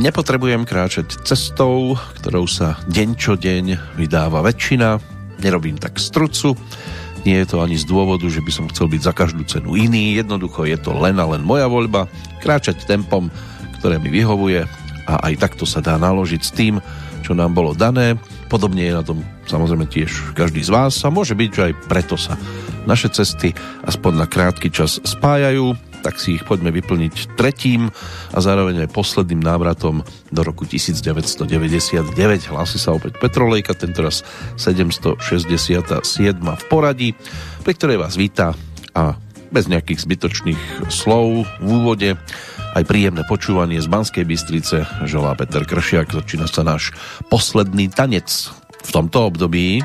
Nepotrebujem kráčať cestou, ktorou sa deň čo deň vydáva väčšina. Nerobím tak strucu. Nie je to ani z dôvodu, že by som chcel byť za každú cenu iný. Jednoducho je to len a len moja voľba. Kráčať tempom, ktoré mi vyhovuje a aj takto sa dá naložiť s tým, čo nám bolo dané. Podobne je na tom samozrejme tiež každý z vás a môže byť, že aj preto sa naše cesty aspoň na krátky čas spájajú tak si ich poďme vyplniť tretím a zároveň aj posledným návratom do roku 1999. Hlási sa opäť Petrolejka, tentoraz 767. v poradí, pri ktorej vás víta a bez nejakých zbytočných slov v úvode aj príjemné počúvanie z Banskej Bystrice želá Peter Kršiak. Začína sa náš posledný tanec v tomto období.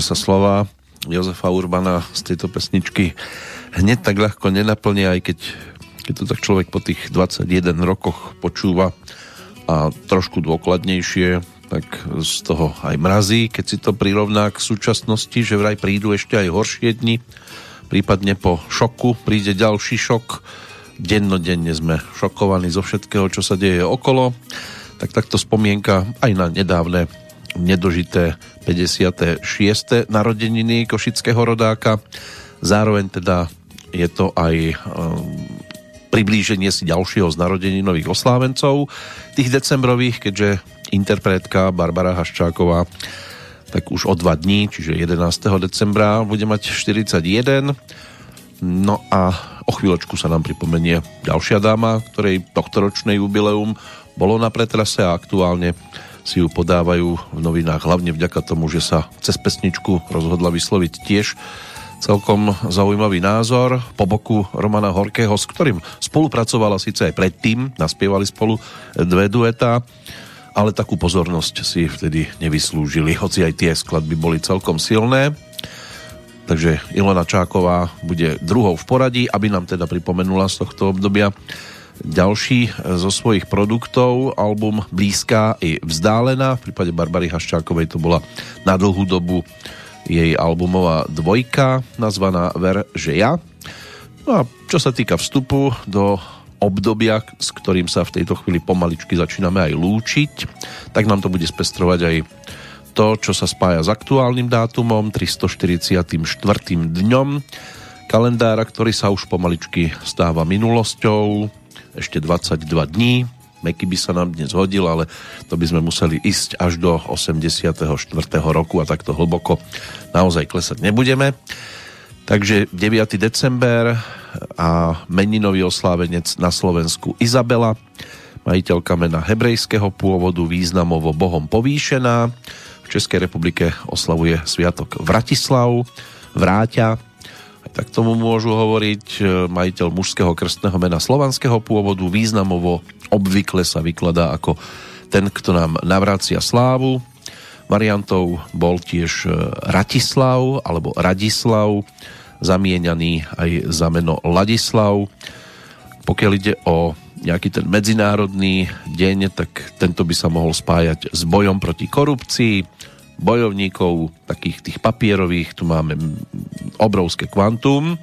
Sa slova Jozefa Urbana z tejto pesničky hneď tak ľahko nenaplnia, aj keď, keď to tak človek po tých 21 rokoch počúva a trošku dôkladnejšie, tak z toho aj mrazí, keď si to prirovná k súčasnosti, že vraj prídu ešte aj horšie dni, prípadne po šoku príde ďalší šok, dennodenne sme šokovaní zo všetkého, čo sa deje okolo, tak takto spomienka aj na nedávne nedožité 56. narodeniny košického rodáka. Zároveň teda je to aj um, priblíženie si ďalšieho z narodeninových oslávencov, tých decembrových, keďže interpretka Barbara Haščáková tak už o dva dní, čiže 11. decembra bude mať 41. No a o chvíľočku sa nám pripomenie ďalšia dáma, ktorej tohtoročné jubileum bolo na pretrase a aktuálne si ju podávajú v novinách hlavne vďaka tomu, že sa cez pesničku rozhodla vysloviť tiež celkom zaujímavý názor po boku Romana Horkého, s ktorým spolupracovala síce aj predtým, naspievali spolu dve dueta ale takú pozornosť si vtedy nevyslúžili, hoci aj tie skladby boli celkom silné. Takže Ilona Čáková bude druhou v poradí, aby nám teda pripomenula z tohto obdobia ďalší zo svojich produktov, album Blízká i vzdálená. V prípade Barbary Haščákovej to bola na dlhú dobu jej albumová dvojka, nazvaná Ver, že ja. No a čo sa týka vstupu do obdobia, s ktorým sa v tejto chvíli pomaličky začíname aj lúčiť, tak nám to bude spestrovať aj to, čo sa spája s aktuálnym dátumom, 344. dňom kalendára, ktorý sa už pomaličky stáva minulosťou, ešte 22 dní, Meky by sa nám dnes hodil, ale to by sme museli ísť až do 84. roku a takto hlboko naozaj klesať nebudeme. Takže 9. december a meninový oslávenec na Slovensku Izabela, majiteľka mena hebrejského pôvodu, významovo Bohom povýšená. V Českej republike oslavuje sviatok Vratislav, Vráťa, tak tomu môžu hovoriť e, majiteľ mužského krstného mena slovanského pôvodu, významovo obvykle sa vykladá ako ten, kto nám navrácia slávu. Variantou bol tiež e, Ratislav alebo Radislav, zamieňaný aj za meno Ladislav. Pokiaľ ide o nejaký ten medzinárodný deň, tak tento by sa mohol spájať s bojom proti korupcii, bojovníkov, takých tých papierových, tu máme obrovské kvantum,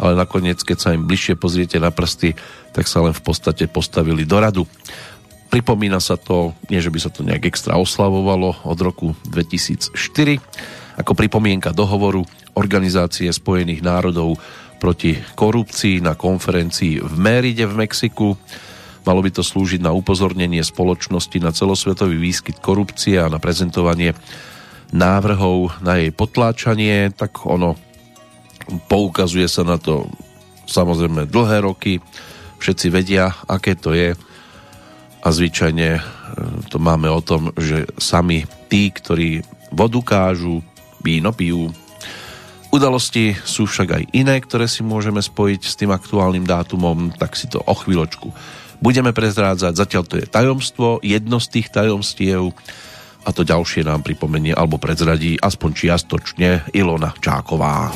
ale nakoniec, keď sa im bližšie pozriete na prsty, tak sa len v podstate postavili do radu. Pripomína sa to, nie že by sa to nejak extra oslavovalo od roku 2004, ako pripomienka dohovoru Organizácie spojených národov proti korupcii na konferencii v Méride v Mexiku. Malo by to slúžiť na upozornenie spoločnosti na celosvetový výskyt korupcie a na prezentovanie návrhov na jej potláčanie, tak ono poukazuje sa na to samozrejme dlhé roky, všetci vedia, aké to je a zvyčajne e, to máme o tom, že sami tí, ktorí vodu kážu, víno pijú. Udalosti sú však aj iné, ktoré si môžeme spojiť s tým aktuálnym dátumom, tak si to o chvíľočku budeme prezrádzať. Zatiaľ to je tajomstvo, jedno z tých tajomstiev a to ďalšie nám pripomenie alebo prezradí aspoň čiastočne Ilona Čáková.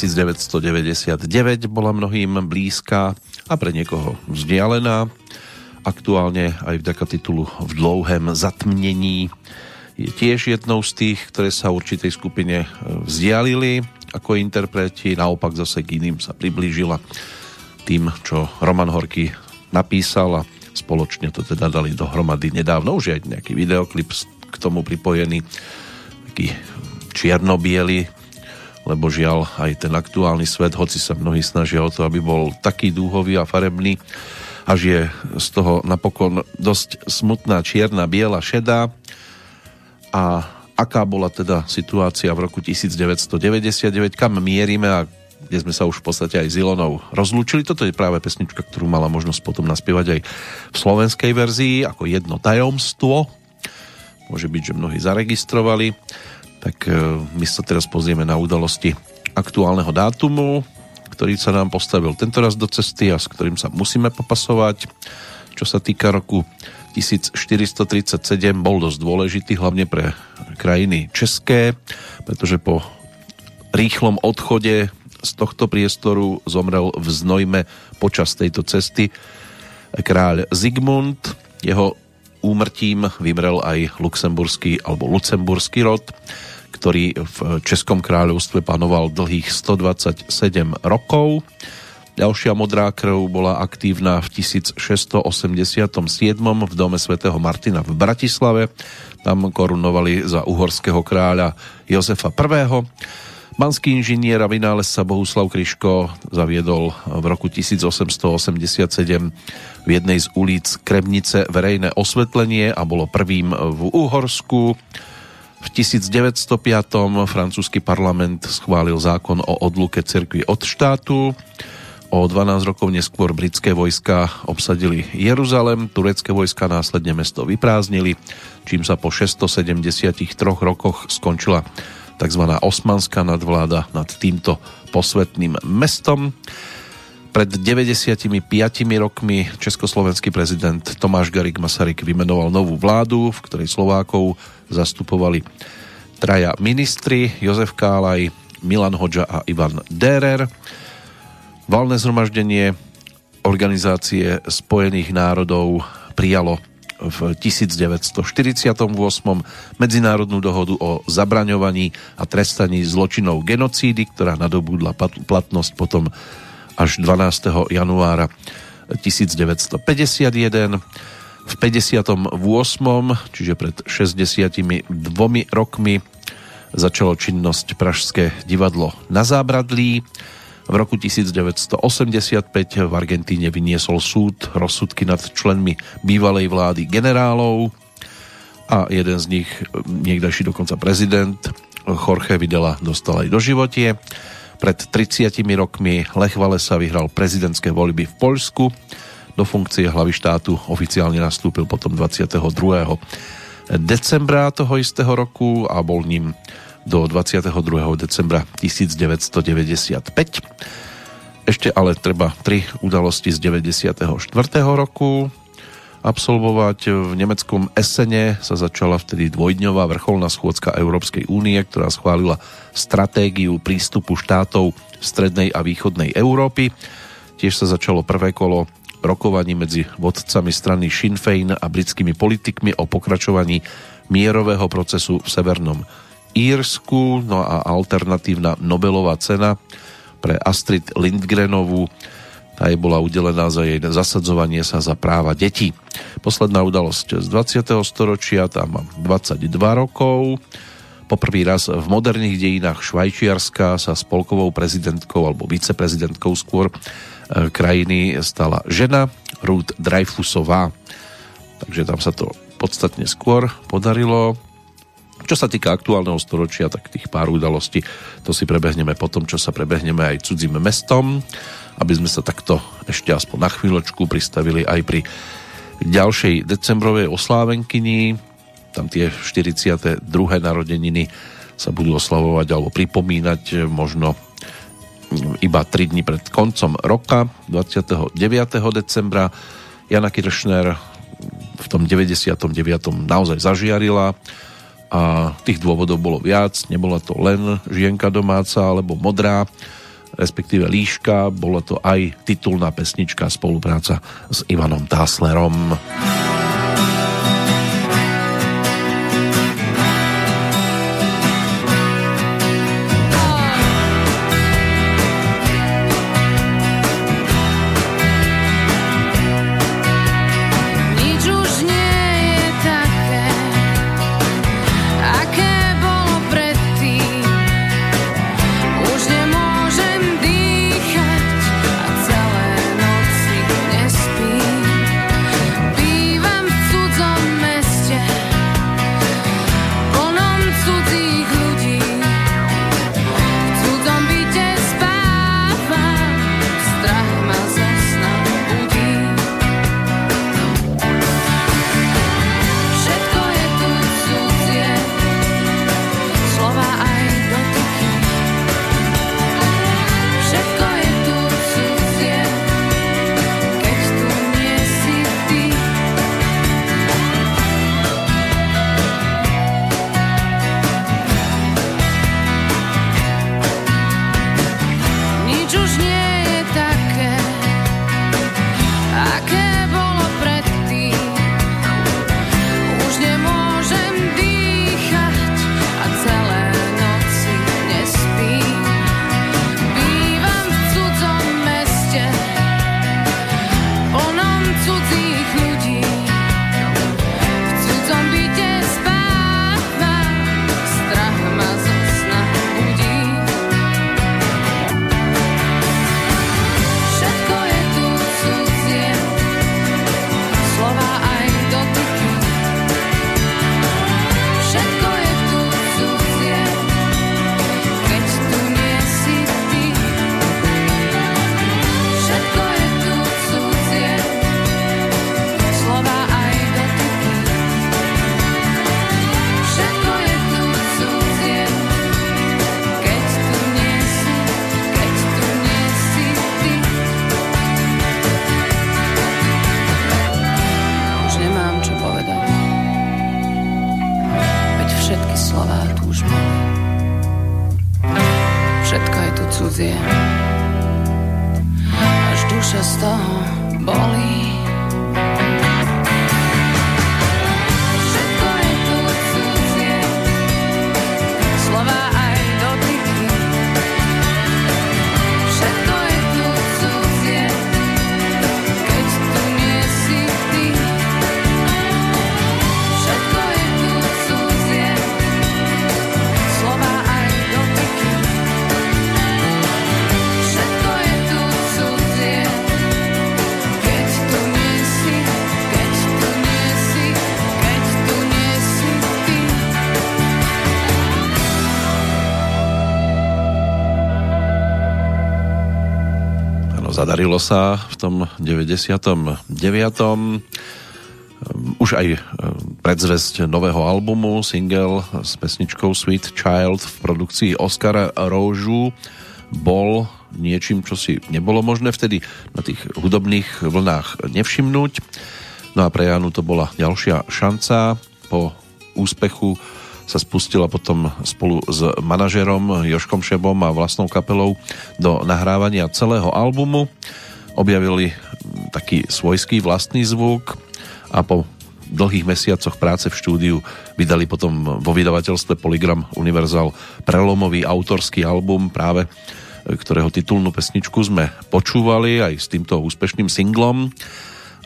1999 bola mnohým blízka a pre niekoho vzdialená. Aktuálne aj vďaka titulu V dlouhém zatmnení je tiež jednou z tých, ktoré sa určitej skupine e, vzdialili ako interpreti, naopak zase k iným sa priblížila tým, čo Roman Horky napísal a spoločne to teda dali dohromady nedávno, už je aj nejaký videoklip k tomu pripojený, taký čierno lebo žiaľ aj ten aktuálny svet, hoci sa mnohí snažia o to, aby bol taký dúhový a farebný, až je z toho napokon dosť smutná čierna, biela, šedá a aká bola teda situácia v roku 1999, kam mierime a kde sme sa už v podstate aj s Ilonou rozlúčili. Toto je práve pesnička, ktorú mala možnosť potom naspievať aj v slovenskej verzii ako jedno tajomstvo. Môže byť, že mnohí zaregistrovali tak e, my sa teraz pozrieme na udalosti aktuálneho dátumu, ktorý sa nám postavil tentoraz do cesty a s ktorým sa musíme popasovať. Čo sa týka roku 1437 bol dosť dôležitý, hlavne pre krajiny české, pretože po rýchlom odchode z tohto priestoru zomrel v Znojme počas tejto cesty kráľ Zigmund. Jeho úmrtím vymrel aj luxemburský alebo lucemburský rod ktorý v Českom kráľovstve panoval dlhých 127 rokov. Ďalšia modrá krv bola aktívna v 1687 v dome svätého Martina v Bratislave. Tam korunovali za uhorského kráľa Jozefa I. Banský inžinier a vynálezca Bohuslav Kryško zaviedol v roku 1887 v jednej z ulic Kremnice verejné osvetlenie a bolo prvým v Uhorsku. V 1905. francúzsky parlament schválil zákon o odluke cirkvi od štátu. O 12 rokov neskôr britské vojska obsadili Jeruzalem, turecké vojska následne mesto vyprázdnili, čím sa po 673 rokoch skončila tzv. osmanská nadvláda nad týmto posvetným mestom. Pred 95 rokmi československý prezident Tomáš Garik Masaryk vymenoval novú vládu, v ktorej Slovákov zastupovali traja ministri, Jozef Kálaj, Milan Hoďa a Ivan Derer. Valné zhromaždenie Organizácie spojených národov prijalo v 1948 medzinárodnú dohodu o zabraňovaní a trestaní zločinov genocídy, ktorá nadobúdla platnosť potom až 12. januára 1951 v 58. čiže pred 62 rokmi začalo činnosť Pražské divadlo na Zábradlí. V roku 1985 v Argentíne vyniesol súd rozsudky nad členmi bývalej vlády generálov a jeden z nich, niekdajší dokonca prezident, Jorge Videla, dostal aj do životie. Pred 30 rokmi Lech Walesa vyhral prezidentské voľby v Poľsku do funkcie hlavy štátu oficiálne nastúpil potom 22. decembra toho istého roku a bol ním do 22. decembra 1995. Ešte ale treba tri udalosti z 94. roku absolvovať. V nemeckom Essene sa začala vtedy dvojdňová vrcholná schôdzka Európskej únie, ktorá schválila stratégiu prístupu štátov strednej a východnej Európy. Tiež sa začalo prvé kolo rokovaní medzi vodcami strany Sinn Féin a britskými politikmi o pokračovaní mierového procesu v Severnom Írsku. No a alternatívna Nobelová cena pre Astrid Lindgrenovú tá jej bola udelená za jej zasadzovanie sa za práva detí. Posledná udalosť z 20. storočia, tam mám 22 rokov. Poprvý raz v moderných dejinách Švajčiarska sa spolkovou prezidentkou alebo viceprezidentkou skôr krajiny stala žena Ruth Dreyfusová. Takže tam sa to podstatne skôr podarilo. Čo sa týka aktuálneho storočia, tak tých pár udalostí, to si prebehneme potom, čo sa prebehneme aj cudzím mestom, aby sme sa takto ešte aspoň na chvíľočku pristavili aj pri ďalšej decembrovej oslávenkyni. Tam tie 42. narodeniny sa budú oslavovať alebo pripomínať možno iba 3 dní pred koncom roka, 29. decembra. Jana Kiršner v tom 99. naozaj zažiarila a tých dôvodov bolo viac. Nebola to len žienka domáca alebo modrá, respektíve Líška, bola to aj titulná pesnička spolupráca s Ivanom Táslerom. Sa v tom 99. Už aj e, predzvesť nového albumu, single s pesničkou Sweet Child v produkcii Oscara Róžu bol niečím, čo si nebolo možné vtedy na tých hudobných vlnách nevšimnúť. No a pre Janu to bola ďalšia šanca po úspechu sa spustila potom spolu s manažerom Joškom Šebom a vlastnou kapelou do nahrávania celého albumu. Objavili taký svojský vlastný zvuk a po dlhých mesiacoch práce v štúdiu vydali potom vo vydavateľstve Polygram Universal prelomový autorský album práve ktorého titulnú pesničku sme počúvali aj s týmto úspešným singlom.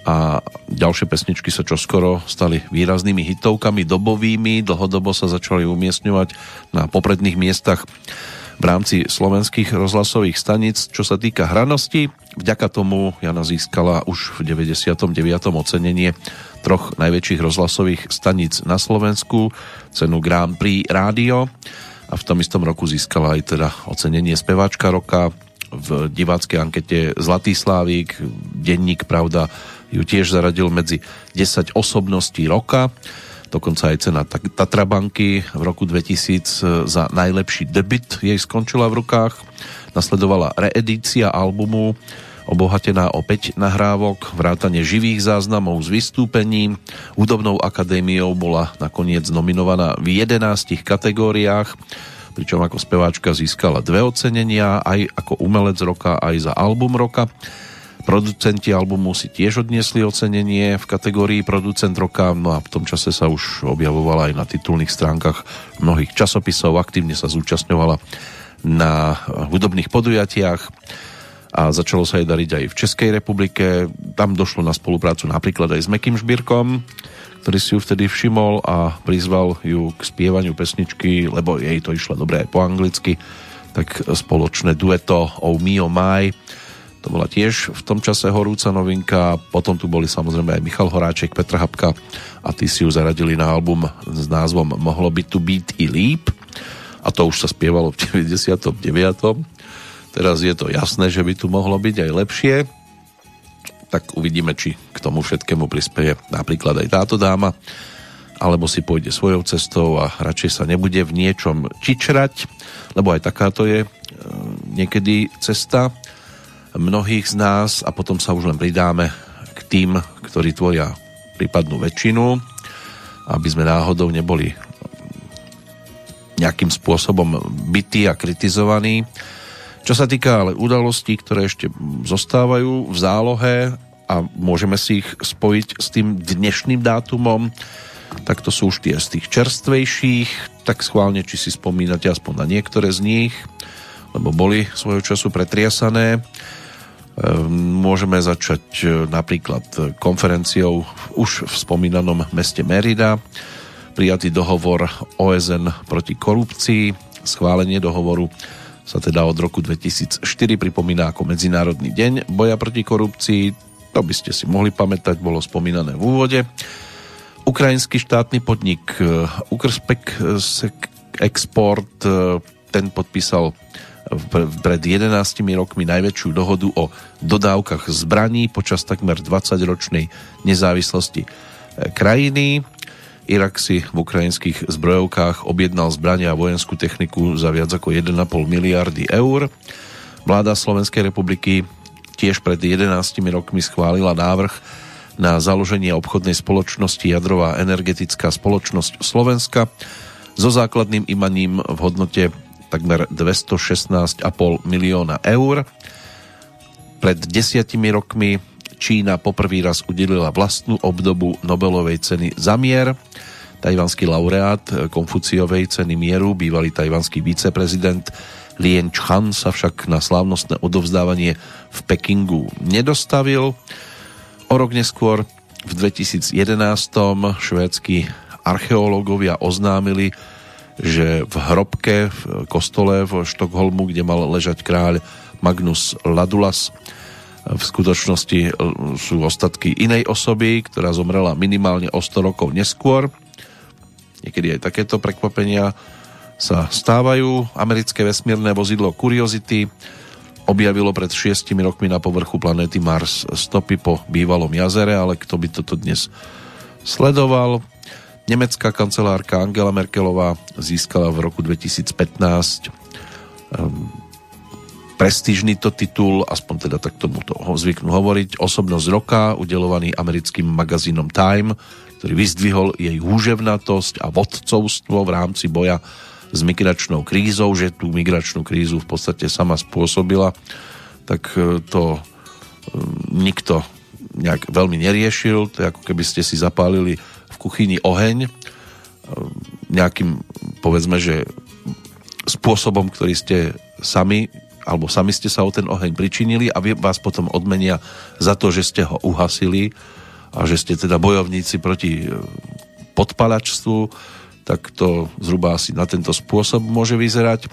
A ďalšie pesničky sa čoskoro stali výraznými hitovkami dobovými, dlhodobo sa začali umiestňovať na popredných miestach v rámci slovenských rozhlasových staníc. Čo sa týka hranosti, vďaka tomu Jana získala už v 99. ocenenie troch najväčších rozhlasových staníc na Slovensku, cenu Grand Prix Rádio a v tom istom roku získala aj teda ocenenie speváčka roka v diváckej ankete Zlatý Slávík, denník Pravda ju tiež zaradil medzi 10 osobností roka. Dokonca aj cena Tatrabanky v roku 2000 e, za najlepší debit jej skončila v rukách. Nasledovala reedícia albumu obohatená o 5 nahrávok, vrátane živých záznamov z vystúpení. Hudobnou akadémiou bola nakoniec nominovaná v 11 kategóriách. pričom ako speváčka získala dve ocenenia, aj ako umelec roka, aj za album roka. Producenti albumu si tiež odniesli ocenenie v kategórii producent roka, no a v tom čase sa už objavovala aj na titulných stránkach mnohých časopisov, aktívne sa zúčastňovala na hudobných podujatiach a začalo sa jej dariť aj v Českej republike. Tam došlo na spoluprácu napríklad aj s Mekým Žbírkom, ktorý si ju vtedy všimol a prizval ju k spievaniu pesničky, lebo jej to išlo dobre aj po anglicky, tak spoločné dueto Oh Me Oh My to bola tiež v tom čase horúca novinka. Potom tu boli samozrejme aj Michal Horáček, Petra Habka a tí si ju zaradili na album s názvom Mohlo by tu byť i líp. A to už sa spievalo v 99. Teraz je to jasné, že by tu mohlo byť aj lepšie. Tak uvidíme, či k tomu všetkému prispieje napríklad aj táto dáma alebo si pôjde svojou cestou a radšej sa nebude v niečom čičrať, lebo aj takáto je e, niekedy cesta mnohých z nás a potom sa už len pridáme k tým, ktorí tvoria prípadnú väčšinu, aby sme náhodou neboli nejakým spôsobom bytí a kritizovaní. Čo sa týka ale udalostí, ktoré ešte zostávajú v zálohe a môžeme si ich spojiť s tým dnešným dátumom, tak to sú už tie z tých čerstvejších, tak schválne, či si spomínate aspoň na niektoré z nich, lebo boli svojho času pretriasané. Ehm, môžeme začať e, napríklad konferenciou už v spomínanom meste Merida, prijatý dohovor OSN proti korupcii, schválenie dohovoru sa teda od roku 2004 pripomína ako Medzinárodný deň boja proti korupcii, to by ste si mohli pamätať, bolo spomínané v úvode. Ukrajinský štátny podnik e, Ukrspek Export, e, ten podpísal pred 11 rokmi najväčšiu dohodu o dodávkach zbraní počas takmer 20-ročnej nezávislosti e, krajiny. Irak si v ukrajinských zbrojovkách objednal zbrania a vojenskú techniku za viac ako 1,5 miliardy eur. Vláda Slovenskej republiky tiež pred 11 rokmi schválila návrh na založenie obchodnej spoločnosti Jadrová energetická spoločnosť Slovenska so základným imaním v hodnote takmer 216,5 milióna eur. Pred desiatimi rokmi Čína poprvý raz udelila vlastnú obdobu Nobelovej ceny za mier. Tajvanský laureát Konfuciovej ceny mieru, bývalý tajvanský viceprezident Lien Chan sa však na slávnostné odovzdávanie v Pekingu nedostavil. O rok neskôr v 2011 švédsky archeológovia oznámili, že v hrobke v kostole v Štokholmu, kde mal ležať kráľ Magnus Ladulas, v skutočnosti e, sú ostatky inej osoby, ktorá zomrela minimálne o 100 rokov neskôr. Niekedy aj takéto prekvapenia sa stávajú. Americké vesmírne vozidlo Curiosity objavilo pred šiestimi rokmi na povrchu planéty Mars stopy po bývalom jazere, ale kto by toto dnes sledoval? Nemecká kancelárka Angela Merkelová získala v roku 2015 um, ehm, prestížny to titul, aspoň teda tak tomu to zvyknú hovoriť, osobnosť roka, udelovaný americkým magazínom Time, ktorý vyzdvihol jej húževnatosť a vodcovstvo v rámci boja s migračnou krízou, že tú migračnú krízu v podstate sama spôsobila, tak e, to e, nikto nejak veľmi neriešil, to je ako keby ste si zapálili kuchyni oheň e, nejakým, povedzme, že spôsobom, ktorý ste sami alebo sami ste sa o ten oheň pričinili a vás potom odmenia za to, že ste ho uhasili a že ste teda bojovníci proti e, podpalačstvu, tak to zhruba asi na tento spôsob môže vyzerať.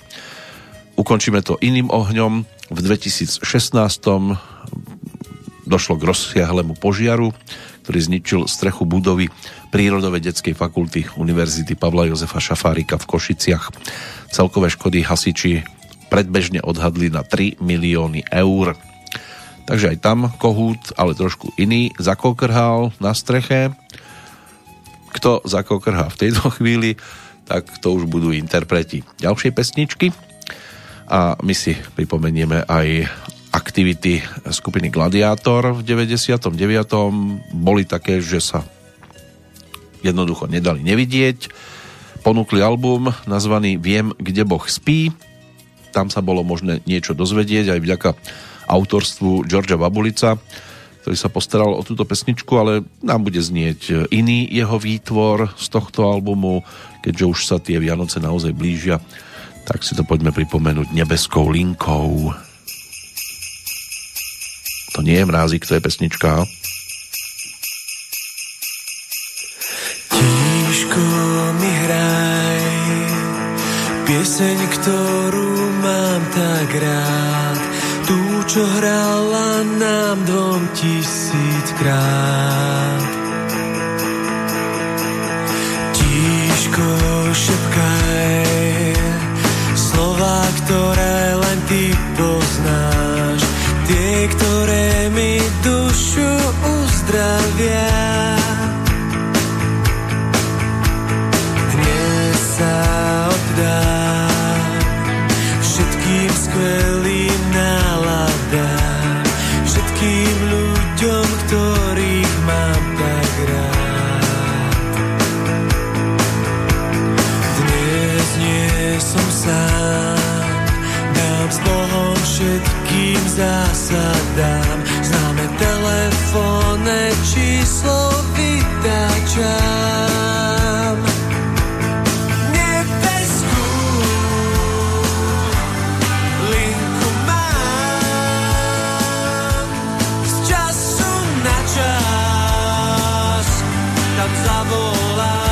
Ukončíme to iným ohňom. V 2016 došlo k rozsiahlému požiaru, ktorý zničil strechu budovy Prírodovedeckej fakulty Univerzity Pavla Jozefa Šafárika v Košiciach. Celkové škody hasiči predbežne odhadli na 3 milióny eur. Takže aj tam kohút, ale trošku iný, zakokrhal na streche. Kto zakokrhá v tejto chvíli, tak to už budú interpreti ďalšej pesničky. A my si pripomenieme aj aktivity skupiny Gladiátor v 99. Boli také, že sa jednoducho nedali nevidieť. ponúkli album nazvaný Viem, kde Boh spí. Tam sa bolo možné niečo dozvedieť aj vďaka autorstvu Georgia Babulica, ktorý sa postaral o túto pesničku, ale nám bude znieť iný jeho výtvor z tohto albumu, keďže už sa tie Vianoce naozaj blížia, tak si to poďme pripomenúť nebeskou linkou. To nie je mrázik, to je pesnička. Tížko mi hraj pieseň, ktorú mám tak rád tú, čo hrala nám dvom tisíckrát. Tížko šepkaj slova, ktoré mi dušu uzdravia. Dnes sa oddám všetkým skvelým náladám, všetkým ľuďom, ktorých mám tak rád. Dnes nie som sám, dám s Bohom všetkým zásadám. Telefónne číslo vytáčam. Nebeskú linku z času na čas tam zavolám.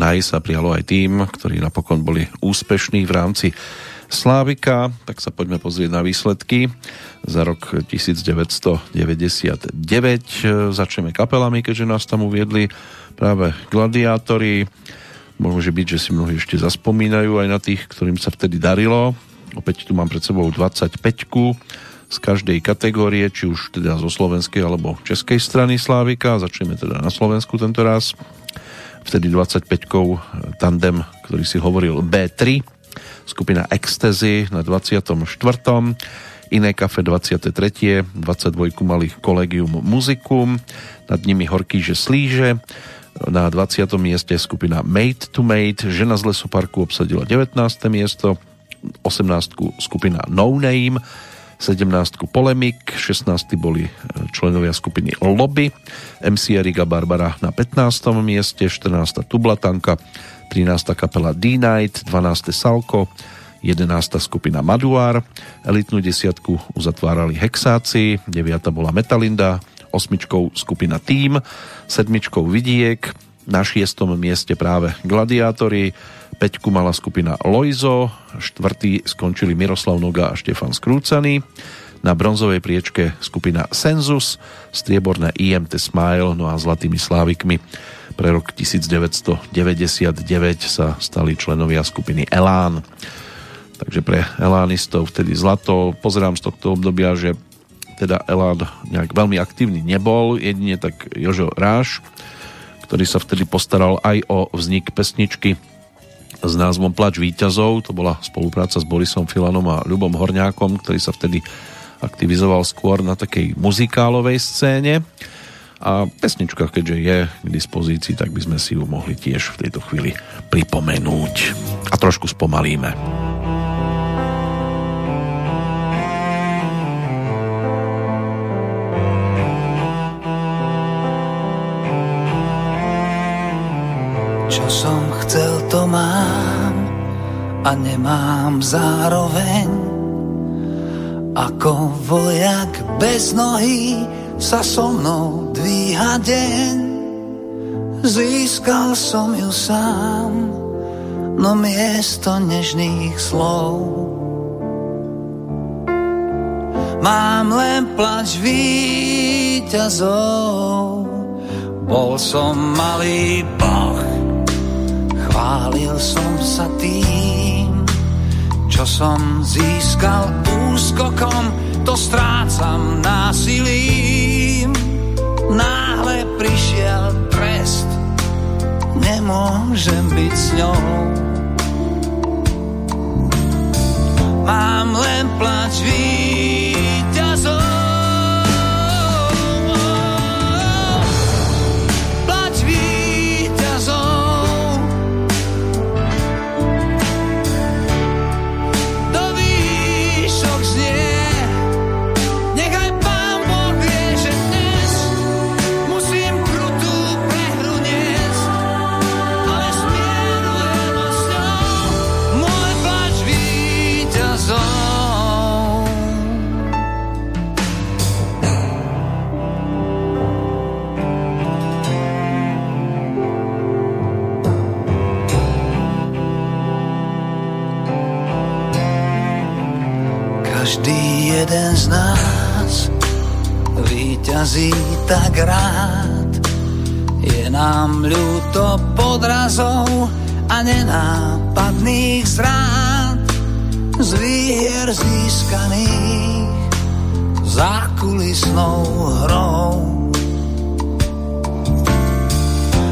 Všetko naj sa prijalo aj tým, ktorí napokon boli úspešní v rámci Slávika, tak sa poďme pozrieť na výsledky za rok 1999. Začneme kapelami, keďže nás tam uviedli práve gladiátori. Môže byť, že si mnohí ešte zaspomínajú aj na tých, ktorým sa vtedy darilo. Opäť tu mám pred sebou 25 z každej kategórie, či už teda zo slovenskej alebo českej strany Slávika. Začneme teda na Slovensku tento raz. Vtedy 25 tandem, ktorý si hovoril B3 skupina Ecstasy na 24. Iné kafe 23. 22 mali Collegium Musicum, nad nimi Horký, že slíže. Na 20. mieste skupina Made to Made, žena z lesoparku obsadila 19. miesto, 18. skupina No Name, 17. Polemik, 16. boli e, členovia skupiny Lobby, MC Erika Barbara na 15. mieste, 14. Tublatanka, 13. kapela D-Night, 12. Salko, 11. skupina Maduár, elitnú desiatku uzatvárali Hexáci, 9. bola Metalinda, osmičkou skupina Team, sedmičkou Vidiek, na šiestom mieste práve Gladiátori, peťku mala skupina Loizo, štvrtý skončili Miroslav Noga a Štefan Skrúcaný, na bronzovej priečke skupina Sensus, strieborné IMT Smile, no a zlatými slávikmi pre rok 1999 sa stali členovia skupiny Elán. Takže pre Elánistov vtedy zlato. Pozerám z tohto obdobia, že teda Elán nejak veľmi aktívny nebol, jedine tak Jožo Ráš, ktorý sa vtedy postaral aj o vznik pesničky s názvom Plač výťazov. To bola spolupráca s Borisom Filanom a Ľubom Horňákom, ktorý sa vtedy aktivizoval skôr na takej muzikálovej scéne. A pesnička, keďže je k dispozícii, tak by sme si ju mohli tiež v tejto chvíli pripomenúť. A trošku spomalíme. Čo som chcel, to mám a nemám zároveň. Ako vojak bez nohy sa so mnou dvíha deň. Získal som ju sám, no miesto nežných slov. Mám len plač víťazov, bol som malý boh, chválil som sa tým, čo som získal úskokom, to strácam násilím. Náhle prišiel trest, nemôžem byť s ňou. Mám len plač víťazov. Jeden z nás vyťazí tak rád. Je nám ľúto podrazov a nenápadných zrád z výher získaných zákulisnou hrou.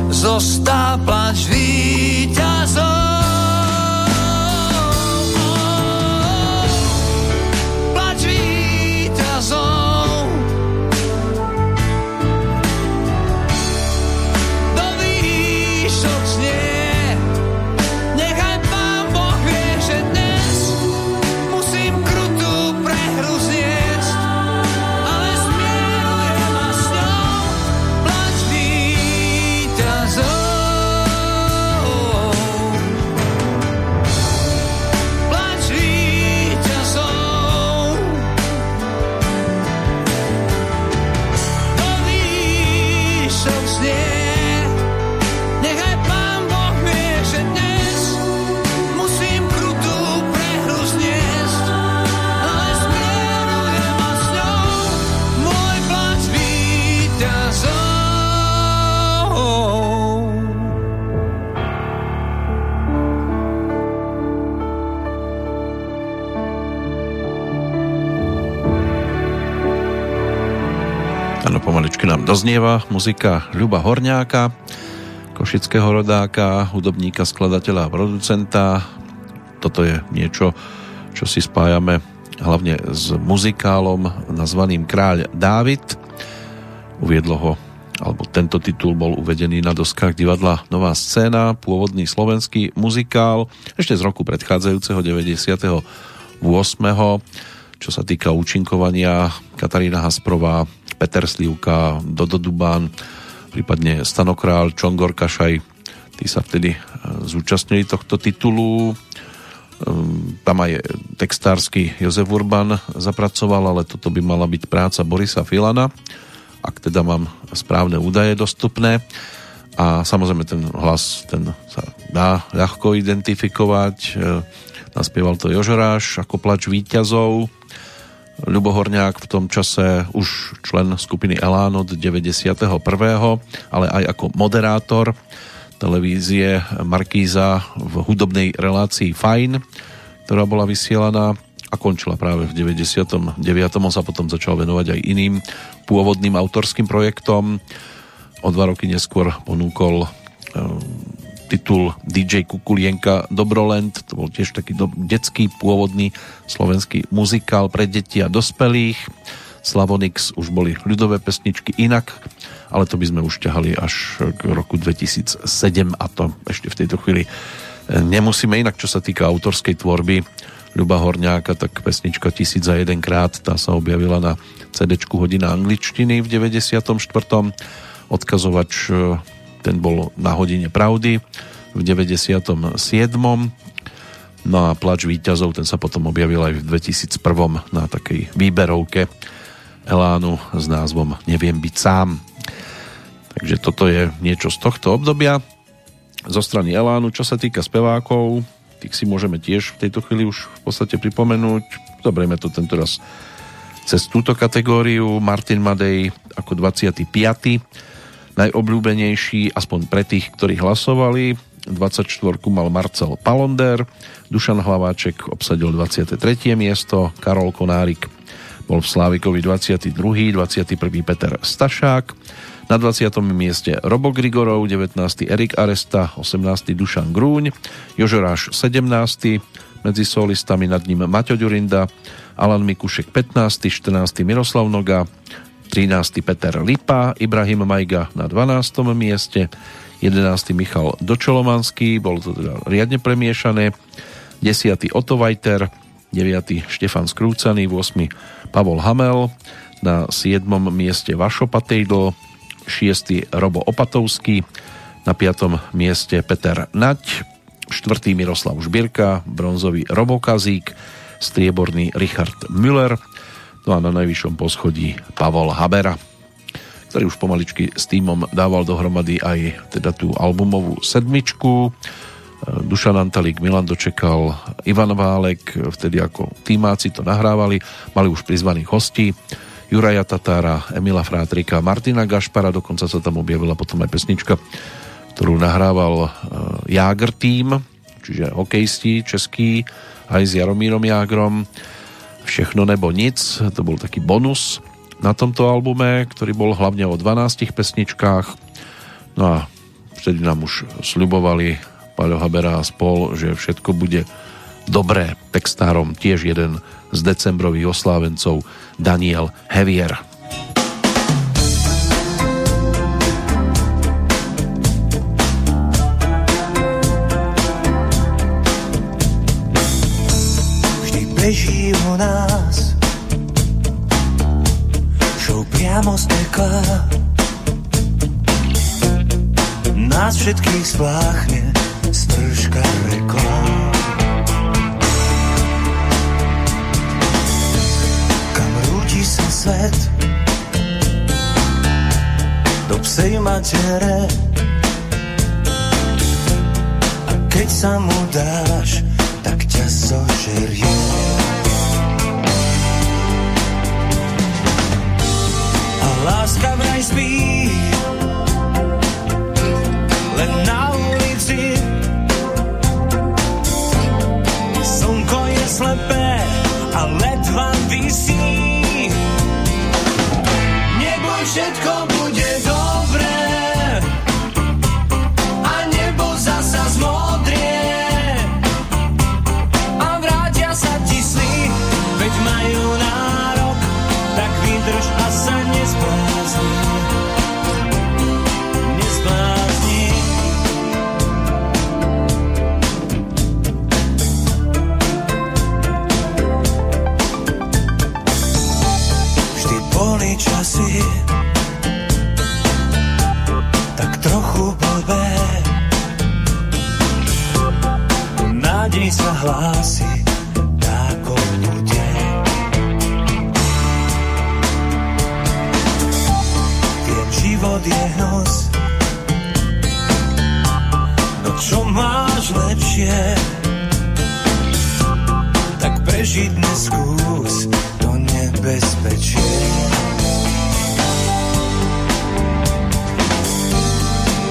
Zostá plač víťazov doznieva muzika Ľuba Horňáka, košického rodáka, hudobníka, skladateľa a producenta. Toto je niečo, čo si spájame hlavne s muzikálom nazvaným Kráľ Dávid. Uviedlo ho, alebo tento titul bol uvedený na doskách divadla Nová scéna, pôvodný slovenský muzikál, ešte z roku predchádzajúceho 98. Čo sa týka účinkovania, Katarína Hasprová, Peter Slivka, Dodo Dubán, prípadne Stanokrál, Čongor Kašaj, tí sa vtedy e, zúčastnili tohto titulu. Ehm, tam aj textársky Jozef Urban zapracoval, ale toto by mala byť práca Borisa Filana, ak teda mám správne údaje dostupné. A samozrejme ten hlas, ten sa dá ľahko identifikovať. E, naspieval to Jožoráš ako plač výťazov Ľubo Horňák v tom čase už člen skupiny Elán od 91. ale aj ako moderátor televízie Markíza v hudobnej relácii Fine, ktorá bola vysielaná a končila práve v 99. On sa potom začal venovať aj iným pôvodným autorským projektom. O dva roky neskôr ponúkol titul DJ Kukulienka Dobroland, to bol tiež taký do, detský pôvodný slovenský muzikál pre deti a dospelých. Slavonix už boli ľudové pesničky inak, ale to by sme už ťahali až k roku 2007 a to ešte v tejto chvíli e, nemusíme inak, čo sa týka autorskej tvorby Ľuba Horňáka, tak pesnička Tisíc za jeden krát, tá sa objavila na CD Hodina angličtiny v 94. Odkazovač e, ten bol na hodine pravdy v 97. No a plač výťazov, ten sa potom objavil aj v 2001. na takej výberovke Elánu s názvom Neviem byť sám. Takže toto je niečo z tohto obdobia. Zo strany Elánu, čo sa týka spevákov, tých si môžeme tiež v tejto chvíli už v podstate pripomenúť. Zoberieme to tento raz cez túto kategóriu. Martin Madej ako 25 najobľúbenejší, aspoň pre tých, ktorí hlasovali. 24 mal Marcel Palonder, Dušan Hlaváček obsadil 23. miesto, Karol Konárik bol v Slávikovi 22. 21. Peter Stašák, na 20. mieste Robo Grigorov, 19. Erik Aresta, 18. Dušan Grúň, Jožoráš 17. Medzi solistami nad ním Maťo Ďurinda, Alan Mikušek 15. 14. Miroslav Noga, 13. Peter Lipa, Ibrahim Majga na 12. mieste, 11. Michal Dočolomanský, bolo to teda riadne premiešané, 10. Otto Vajter, 9. Štefan Skrúcaný, 8. Pavol Hamel, na 7. mieste Vašo Patejdl, 6. Robo Opatovský, na 5. mieste Peter Nať, 4. Miroslav Žbírka, bronzový Robo Kazík, strieborný Richard Müller, No a na najvyššom poschodí Pavol Habera, ktorý už pomaličky s týmom dával dohromady aj teda tú albumovú sedmičku. Dušan Antalík, Milan dočekal, Ivan Válek, vtedy ako týmáci to nahrávali, mali už prizvaných hostí, Juraja Tatára, Emila Frátrika, Martina Gašpara, dokonca sa tam objavila potom aj pesnička, ktorú nahrával Jágr tým, čiže hokejisti český, aj s Jaromírom Jágrom Všechno nebo nic, to bol taký bonus na tomto albume, ktorý bol hlavne o 12 pesničkách. No a vtedy nám už sľubovali Paľo Habera a spol, že všetko bude dobré. Textárom tiež jeden z decembrových oslávencov Daniel Hevier. Beží u nás. Šou priamo z pekla Nás všetkých spláchne stržka reklám Kam rúti sa svet Do psej matere. A keď sa mu dáš tak ťa zožerie. Láska vraj spí, len na ulici. Slnko je slepé a ledva vysí. Neboj hlási tákoľku deň. Viem, život je hnos, no čo máš lepšie? Tak prežiť neskús to nebezpečie.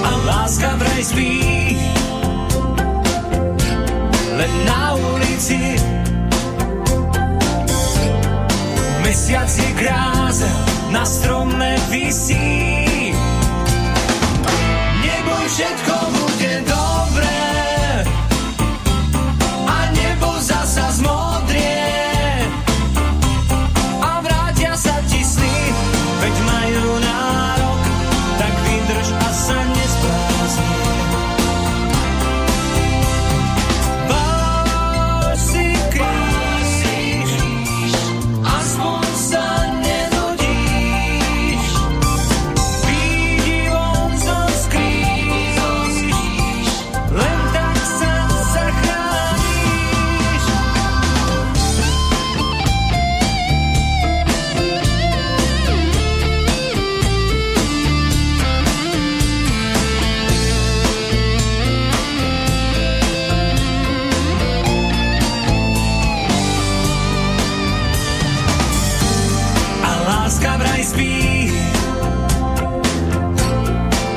A láska vraj spíš len na ulici. Mesiac je krása, na strome visí. Neboj všetko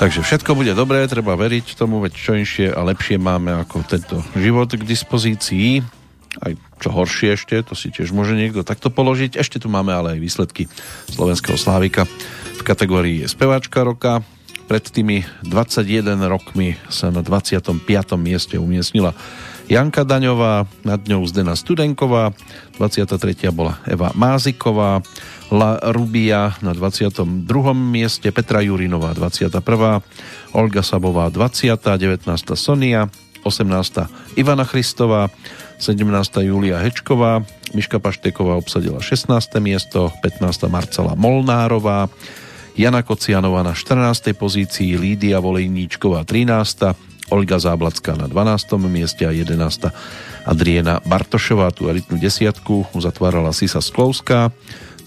Takže všetko bude dobré, treba veriť tomu, veď čo inšie a lepšie máme ako tento život k dispozícii. Aj čo horšie ešte, to si tiež môže niekto takto položiť. Ešte tu máme ale aj výsledky slovenského slávika v kategórii speváčka roka. Pred tými 21 rokmi sa na 25. mieste umiestnila Janka Daňová, nad ňou Zdena Studenková, 23. bola Eva Máziková, La Rubia na 22. mieste, Petra Jurinová 21. Olga Sabová 20. 19. Sonia, 18. Ivana Christová, 17. Julia Hečková, Miška Pašteková obsadila 16. miesto, 15. Marcela Molnárová, Jana Kocianová na 14. pozícii, Lídia Volejníčková 13. Olga Záblacká na 12. mieste a 11. Adriena Bartošová, tú elitnú desiatku uzatvárala Sisa Sklovská,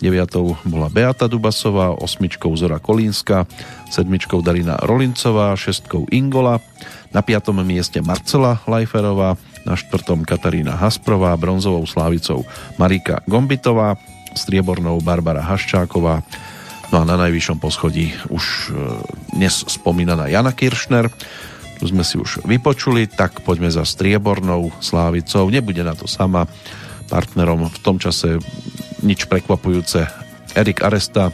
9. bola Beata Dubasová, 8. Zora Kolínska, 7. Darina Rolincová, 6. Ingola, na 5. mieste Marcela Lajferová, na 4. Katarína Hasprová, bronzovou slávicou Marika Gombitová, striebornou Barbara Haščáková, no a na najvyššom poschodí už e, dnes spomínaná Jana Kiršner, sme si už vypočuli, tak poďme za striebornou slávicou, nebude na to sama, partnerom v tom čase nič prekvapujúce Erik Aresta,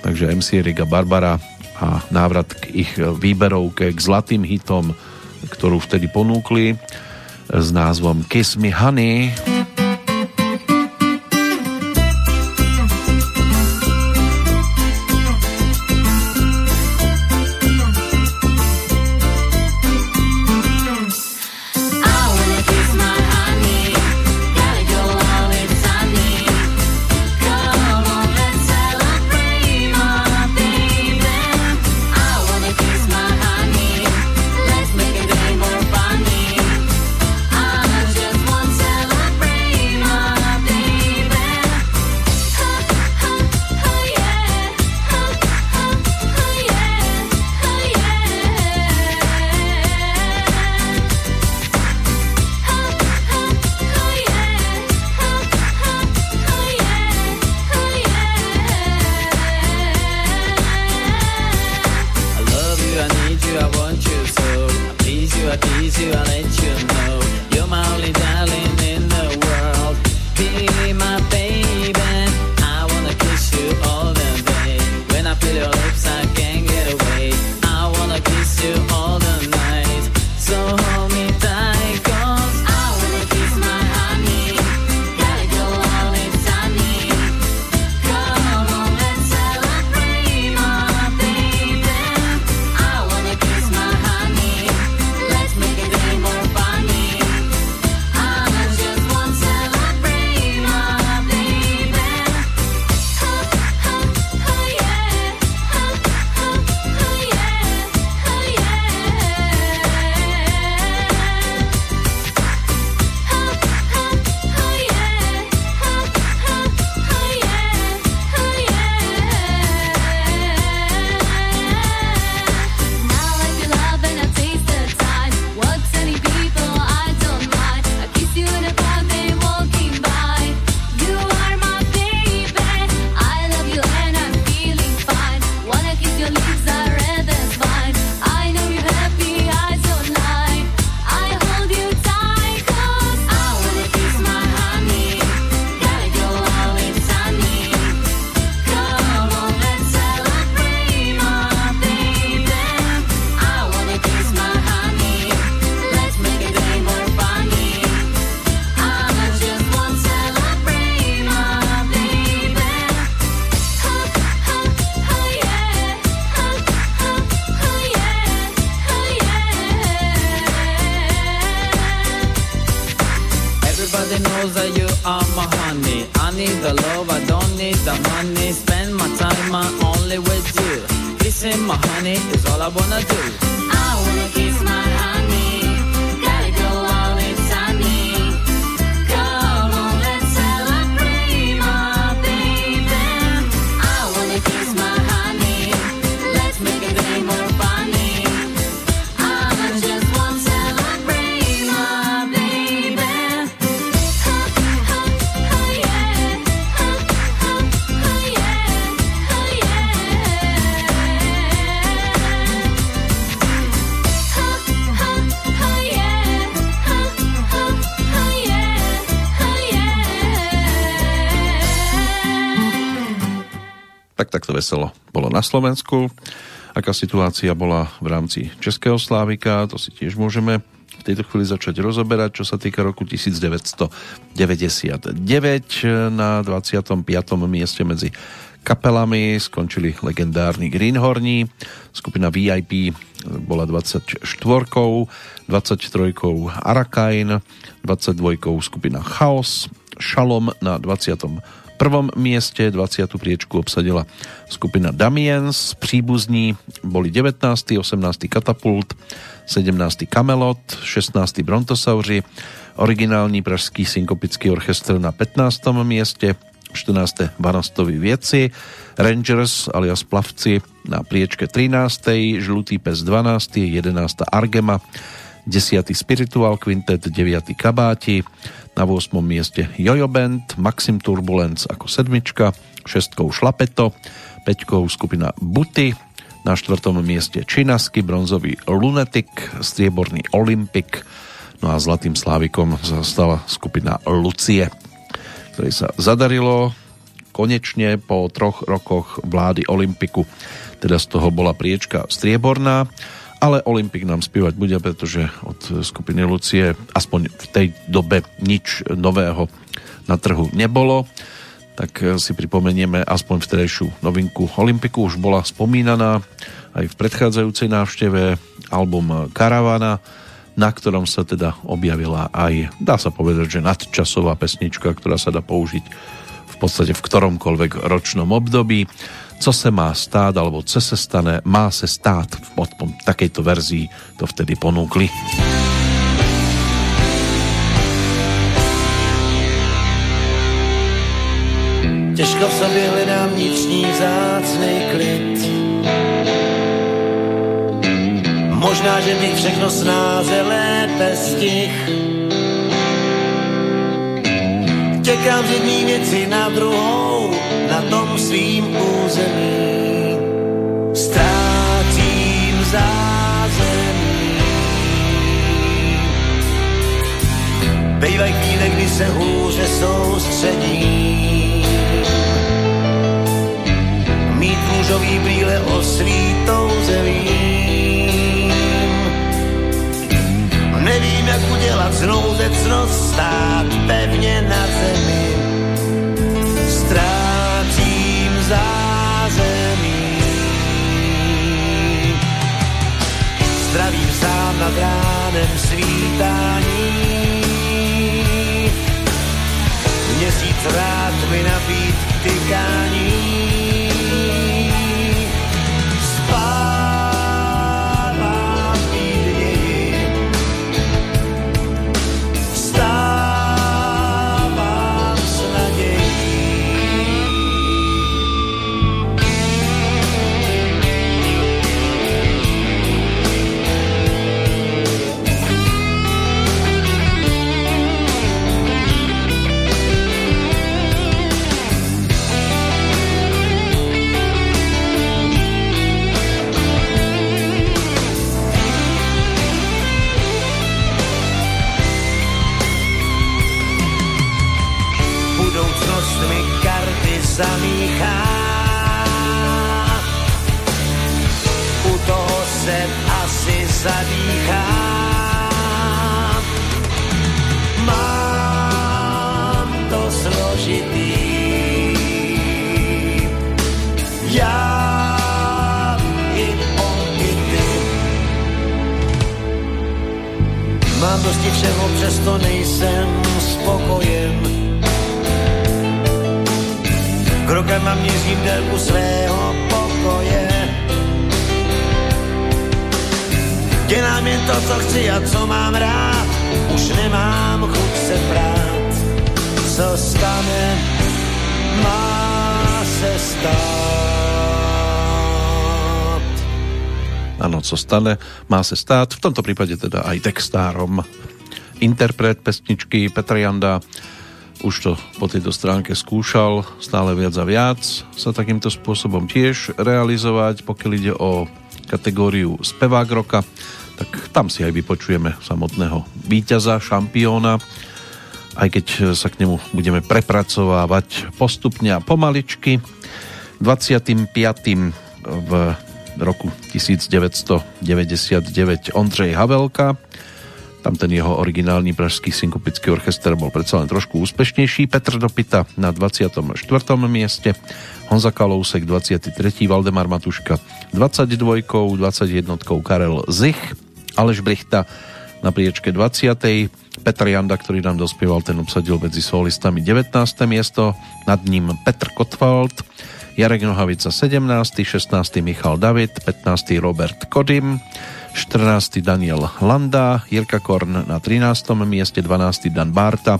takže MC Erik Barbara a návrat k ich výberovke k zlatým hitom, ktorú vtedy ponúkli s názvom Kiss Me Honey. Na Slovensku. Aká situácia bola v rámci Českého Slávika, to si tiež môžeme v tejto chvíli začať rozoberať, čo sa týka roku 1999 na 25. mieste medzi kapelami skončili legendárni Greenhorni, skupina VIP bola 24, 23 Arakain, 22 skupina Chaos, Šalom na 20 prvom mieste 20. priečku obsadila skupina Damiens, príbuzní boli 19., 18. Katapult, 17. Kamelot, 16. Brontosauri, originálny pražský synkopický orchestr na 15. mieste, 14. Vanastovi Vieci, Rangers alias Plavci na priečke 13. Žlutý pes 12. 11. Argema, 10. Spiritual Quintet, 9. Kabáti, na 8. mieste Jojo Band, Maxim Turbulence ako sedmička, šestkou Šlapeto, peťkou skupina Buty, na 4. mieste Činasky, bronzový Lunatic, strieborný Olympic, no a zlatým slávikom zastala skupina Lucie, ktorej sa zadarilo konečne po troch rokoch vlády Olympiku, teda z toho bola priečka strieborná, ale Olympik nám spievať bude, pretože od skupiny Lucie aspoň v tej dobe nič nového na trhu nebolo. Tak si pripomenieme aspoň vtedajšiu novinku. Olympiku už bola spomínaná aj v predchádzajúcej návšteve album Karavana na ktorom sa teda objavila aj, dá sa povedať, že nadčasová pesnička, ktorá sa dá použiť v podstate v ktoromkoľvek ročnom období co se má stát, alebo co se stane, má se stát. V takejto verzii to vtedy ponúkli. Těžko v sobě hledám vnitřní vzácný klid. Možná, že bych všechno snáze lépe stih. Těkám z jedný věci na druhou, na tom svým území. Ztrácím zázemí. Bejvaj chvíle, kdy se hůře soustředí. Mít růžový brýle osvítou zemím. Jak udělat znovu ze stát pevně na zemi. Ztrácím zázemí. Zdravím sám nad ránem svítání měsíc rád mi nabít tykání. Se asi zadýchá. Mám to složitý. Já i on. Mám dosti všeho, přesto nejsem spokojen Krokama měřím délku svého Dělám jen to, co chci a co mám rád. Už nemám chuť se prát. Co stane, má se stát. Áno, co stane, má se stát. V tomto prípade teda aj textárom. Interpret pesničky Petr Janda už to po tejto stránke skúšal stále viac a viac sa takýmto spôsobom tiež realizovať, pokiaľ ide o kategóriu spevák roka, tak tam si aj vypočujeme samotného víťaza, šampióna, aj keď sa k nemu budeme prepracovávať postupne a pomaličky. 25. v roku 1999 Ondřej Havelka, tam ten jeho originálny pražský synkopický orchester bol predsa len trošku úspešnejší. Petr Dopita na 24. mieste, Honza Kalousek 23. Valdemar Matuška 22. 21. Karel Zich, Aleš Brichta na priečke 20. Petr Janda, ktorý nám dospieval, ten obsadil medzi solistami 19. miesto, nad ním Petr Kotwald, Jarek Nohavica 17., 16. Michal David, 15. Robert Kodym, 14. Daniel Landa, Jirka Korn na 13. mieste, 12. Dan Barta,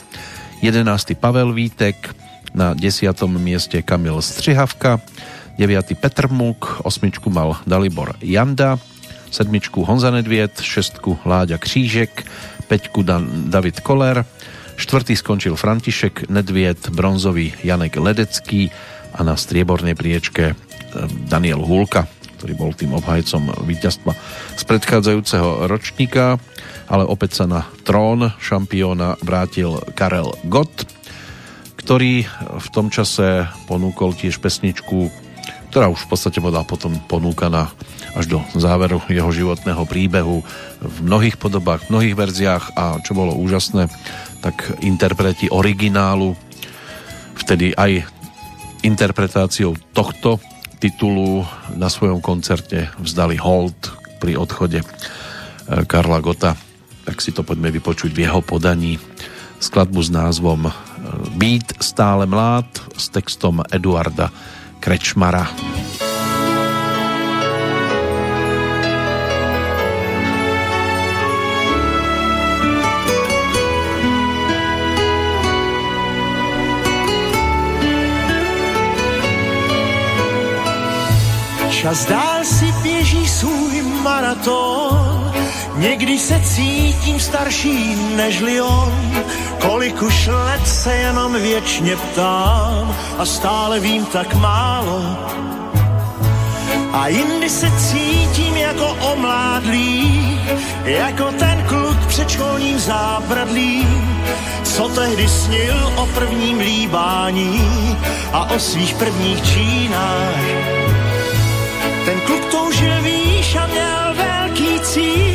11. Pavel Vítek, na 10. mieste Kamil Střihavka, 9. Petr Muk, 8. mal Dalibor Janda, 7. Honza Nedviet, 6. Láďa Křížek, 5. Dan David Koller, 4. skončil František Nedviet, bronzový Janek Ledecký a na striebornej priečke eh, Daniel Hulka ktorý bol tým obhajcom víťazstva z predchádzajúceho ročníka, ale opäť sa na trón šampióna vrátil Karel Gott, ktorý v tom čase ponúkol tiež pesničku, ktorá už v podstate bola potom ponúkaná až do záveru jeho životného príbehu v mnohých podobách, v mnohých verziách a čo bolo úžasné, tak interpreti originálu vtedy aj interpretáciou tohto titulu na svojom koncerte vzdali hold pri odchode e, Karla Gota. Tak si to poďme vypočuť v jeho podaní. Skladbu s názvom Beat stále mlád s textom Eduarda Krečmara. Čas dál si běží svůj maraton, někdy se cítím starší než on, kolik už let se jenom věčně ptám a stále vím tak málo. A jindy se cítím jako omládlý, jako ten kluk před školním zábradlím, co tehdy snil o prvním líbání a o svých prvních čínách. Ten kluk toužil výš a měl velký cíl,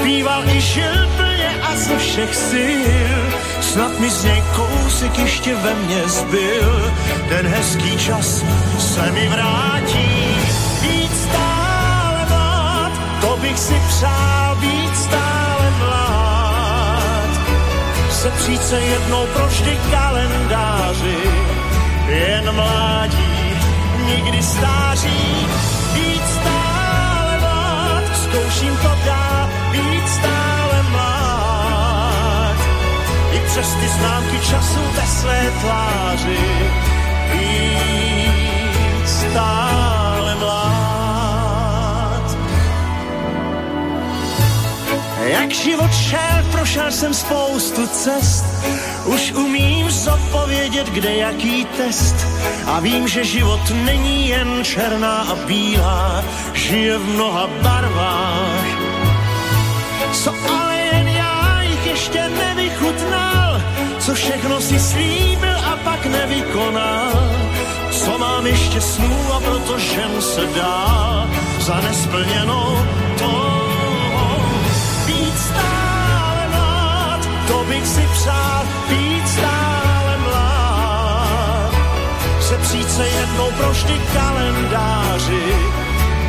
zpíval i žil plně a ze všech sil. Snad mi z něj kousek ještě ve mně zbyl, ten hezký čas se mi vrátí. Být stále mlád, to bych si přál být stále mlád. Se přijít se jednou proždy kalendáři, jen mládí, nikdy stáří. Být stále mlád, zkouším to dát, být stále mlád. I přes ty známky času ve své tváři, být stále mlád. Jak život šel, prošel jsem spoustu cest, už umím zopovědět, kde jaký test. A vím, že život není jen černá a bílá, žije v mnoha barvách. Co ale jen já jich ještě nevychutnal, co všechno si slíbil a pak nevykonal. Co mám ještě snů a proto žen se dá za nesplněnou touhou. Být stále mlád, to bych si přál, být stále mlád. Se přijít se jednou proždy kalendáři,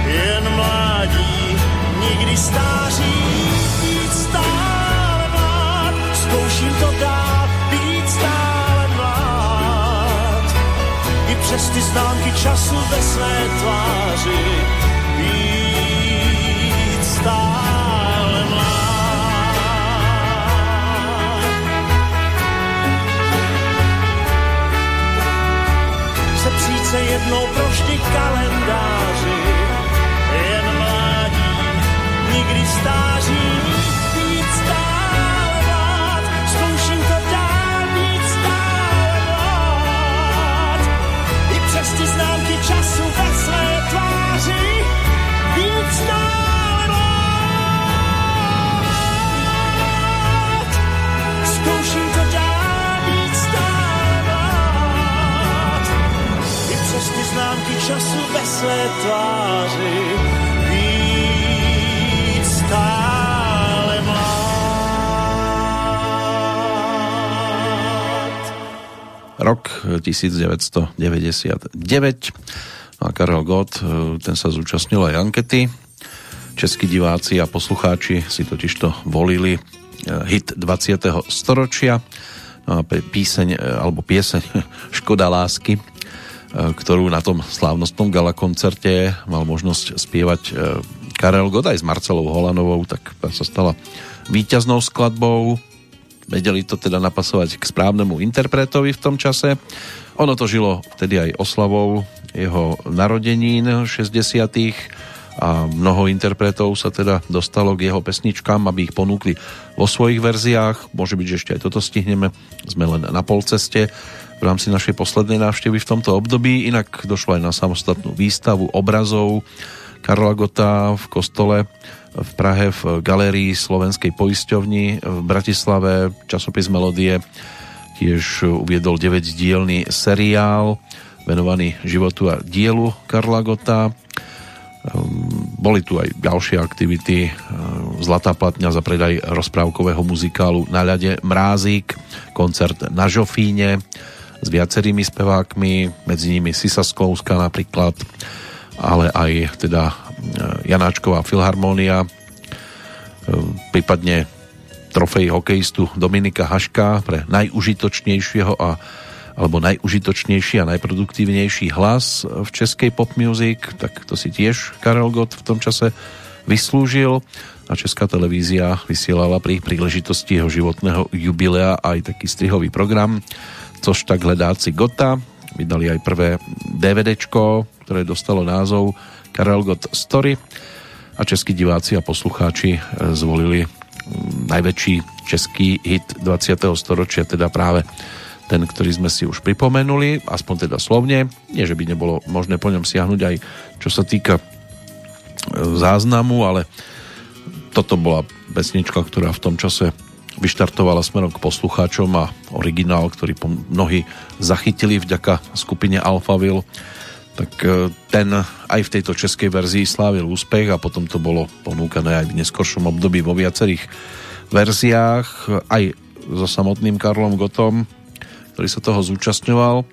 jen mládí, nikdy stáří. Být stále mlád, zkouším to dát, být stále mlád. I přes ty známky času ve své tváři, být stále mlád. Se jednou proždy kalendáři, jen mládí, nikdy stáří, Zkouším to mlád. I přes známky času ve své tváři. Rok 1999 no a Karel Gott, e, ten sa zúčastnil aj ankety. Českí diváci a poslucháči si totižto volili e, hit 20. storočia no a píseň, e, alebo pieseň Škoda lásky, ktorú na tom slávnostnom gala koncerte mal možnosť spievať Karel Gott aj s Marcelou Holanovou, tak sa stala víťaznou skladbou. Vedeli to teda napasovať k správnemu interpretovi v tom čase. Ono to žilo vtedy aj oslavou jeho narodenín 60 a mnoho interpretov sa teda dostalo k jeho pesničkám, aby ich ponúkli vo svojich verziách. Môže byť, že ešte aj toto stihneme. Sme len na polceste v rámci našej poslednej návštevy v tomto období. Inak došlo aj na samostatnú výstavu obrazov Karla Gota v kostole v Prahe v galérii Slovenskej poisťovni v Bratislave. Časopis Melodie tiež uviedol 9-dielný seriál venovaný životu a dielu Karla Gota. Boli tu aj ďalšie aktivity. Zlatá platňa za predaj rozprávkového muzikálu Na ľade Mrázík, koncert na Žofíne s viacerými spevákmi, medzi nimi Sisa Sklouska napríklad, ale aj teda Janáčková filharmónia, prípadne trofej hokejistu Dominika Haška pre najužitočnejšieho a alebo najužitočnejší a najproduktívnejší hlas v českej pop music, tak to si tiež Karel Gott v tom čase vyslúžil a Česká televízia vysielala pri príležitosti jeho životného jubilea aj taký strihový program Což tak hledáci Gota vydali aj prvé DVDčko, ktoré dostalo názov Karel Gott Story a českí diváci a poslucháči zvolili najväčší český hit 20. storočia, teda práve ten, ktorý sme si už pripomenuli, aspoň teda slovne. Nie, že by nebolo možné po ňom siahnuť aj čo sa týka e, záznamu, ale toto bola pesnička, ktorá v tom čase vyštartovala smerom k poslucháčom a originál, ktorý mnohí zachytili vďaka skupine Alphaville, tak e, ten aj v tejto českej verzii slávil úspech a potom to bolo ponúkané aj v neskoršom období vo viacerých verziách, aj so samotným Karlom Gotom, ktorý sa toho zúčastňoval.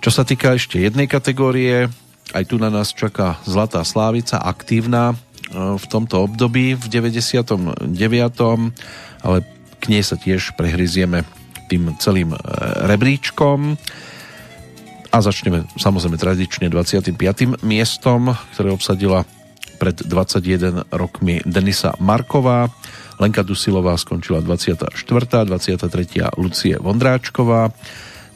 Čo sa týka ešte jednej kategórie, aj tu na nás čaká Zlatá Slávica, aktívna e, v tomto období v 99. ale k nej sa tiež prehryzieme tým celým e, rebríčkom a začneme samozrejme tradične 25. miestom, ktoré obsadila pred 21 rokmi Denisa Marková Lenka Dusilová skončila 24. 23. Lucie Vondráčková,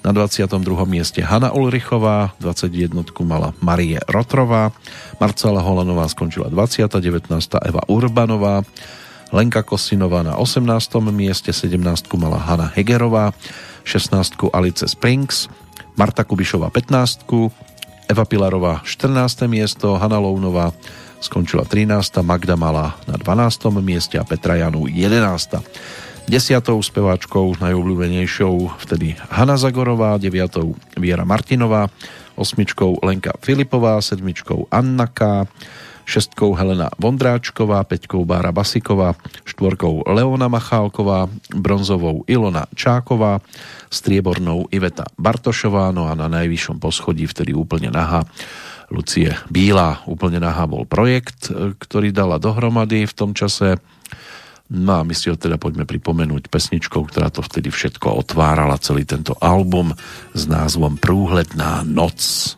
na 22. mieste Hanna Ulrichová, 21. mala Marie Rotrová, Marcela Holanová skončila 20. 19. Eva Urbanová, Lenka Kosinová na 18. mieste, 17. mala Hanna Hegerová, 16. Alice Springs, Marta Kubišová 15. Eva Pilarová 14. miesto, Hanna Lounová skončila 13. Magda Malá na 12. mieste a Petra Janu 11. Desiatou speváčkou najobľúbenejšou vtedy Hanna Zagorová, deviatou Viera Martinová, osmičkou Lenka Filipová, sedmičkou Anna K., šestkou Helena Vondráčková, peťkou Bára Basiková, štvorkou Leona Machálková, bronzovou Ilona Čáková, striebornou Iveta Bartošová, no a na najvyššom poschodí vtedy úplne nahá Lucie Bílá. Úplne nahá bol projekt, e, ktorý dala dohromady v tom čase. No a my si ho teda poďme pripomenúť pesničkou, ktorá to vtedy všetko otvárala, celý tento album s názvom Prúhledná noc.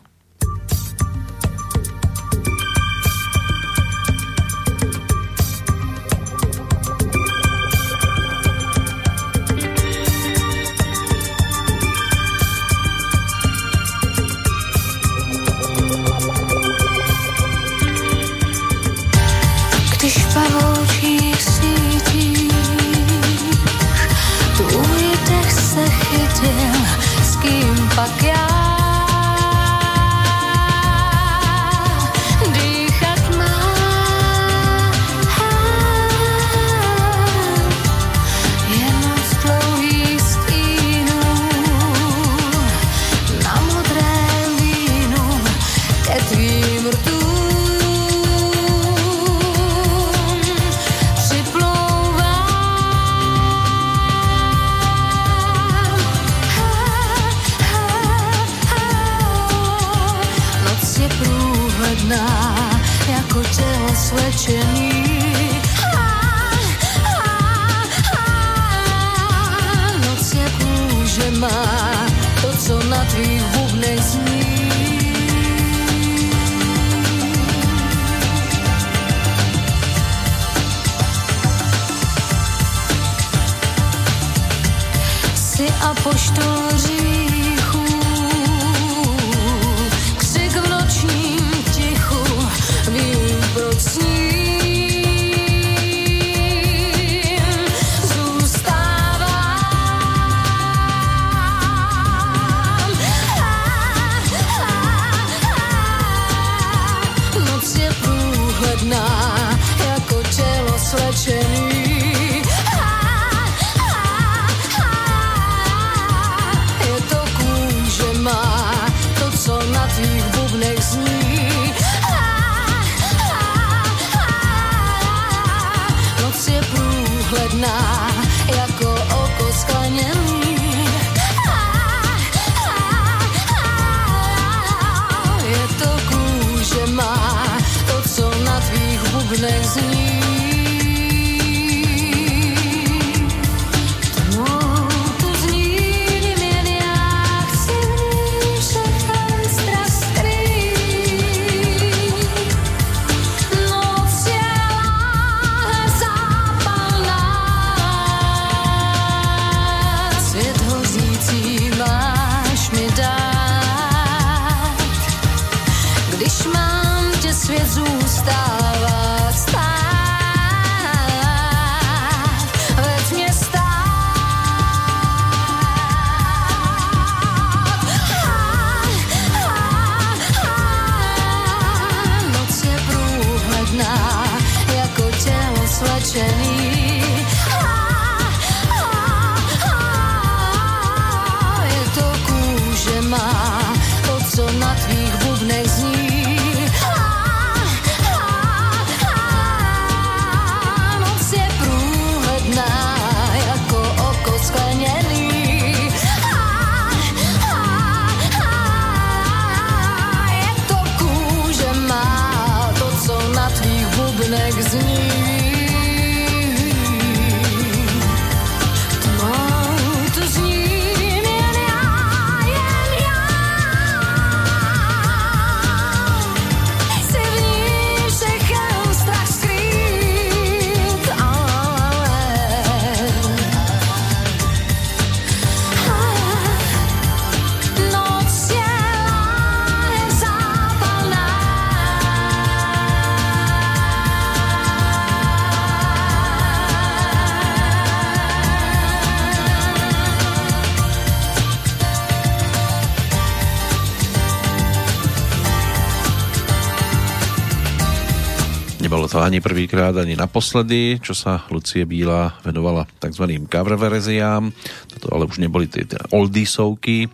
Nebolo to ani prvýkrát, ani naposledy, čo sa Lucie Bíla venovala tzv. cover verziám. Toto ale už neboli tie, tie oldiesovky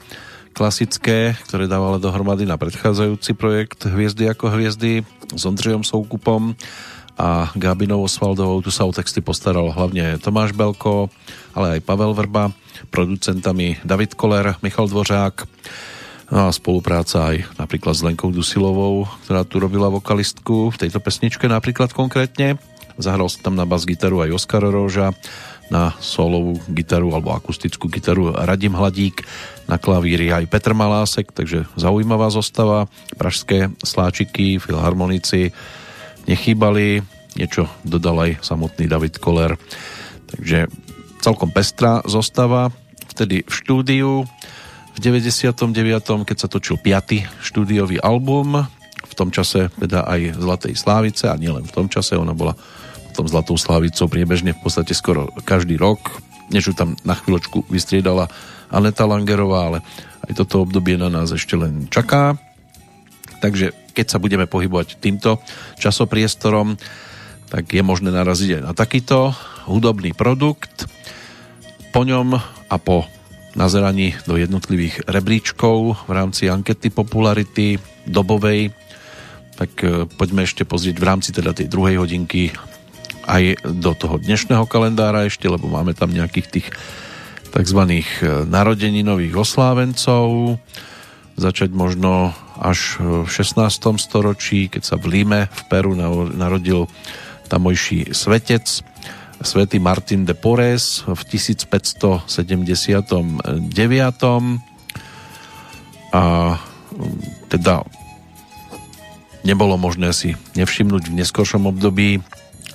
klasické, ktoré dávala dohromady na predchádzajúci projekt Hviezdy ako hviezdy s Ondřejom Soukupom a Gabinou Osvaldovou. Tu sa o texty postaral hlavne Tomáš Belko, ale aj Pavel Vrba, producentami David Koller, Michal Dvořák No a spolupráca aj napríklad s Lenkou Dusilovou, ktorá tu robila vokalistku v tejto pesničke napríklad konkrétne. Zahral sa tam na bas gitaru aj Oskar Roža, na solovú gitaru alebo akustickú gitaru Radim Hladík, na klavíri aj Petr Malásek, takže zaujímavá zostava. Pražské sláčiky, filharmonici nechýbali, niečo dodal aj samotný David Koller. Takže celkom pestrá zostava, vtedy v štúdiu v 99. keď sa točil 5. štúdiový album, v tom čase teda aj Zlatej Slávice a nielen v tom čase, ona bola potom Zlatou Slávicou priebežne v podstate skoro každý rok, než ju tam na chvíľočku vystriedala Aneta Langerová, ale aj toto obdobie na nás ešte len čaká. Takže keď sa budeme pohybovať týmto časopriestorom, tak je možné naraziť aj na takýto hudobný produkt. Po ňom a po nazeraní do jednotlivých rebríčkov v rámci ankety popularity dobovej, tak e, poďme ešte pozrieť v rámci teda tej druhej hodinky aj do toho dnešného kalendára ešte, lebo máme tam nejakých tých tzv. E, narodeninových oslávencov. Začať možno až v 16. storočí, keď sa v Líme v Peru narodil tamojší svetec svätý Martin de Porres v 1579. A teda nebolo možné si nevšimnúť v neskôršom období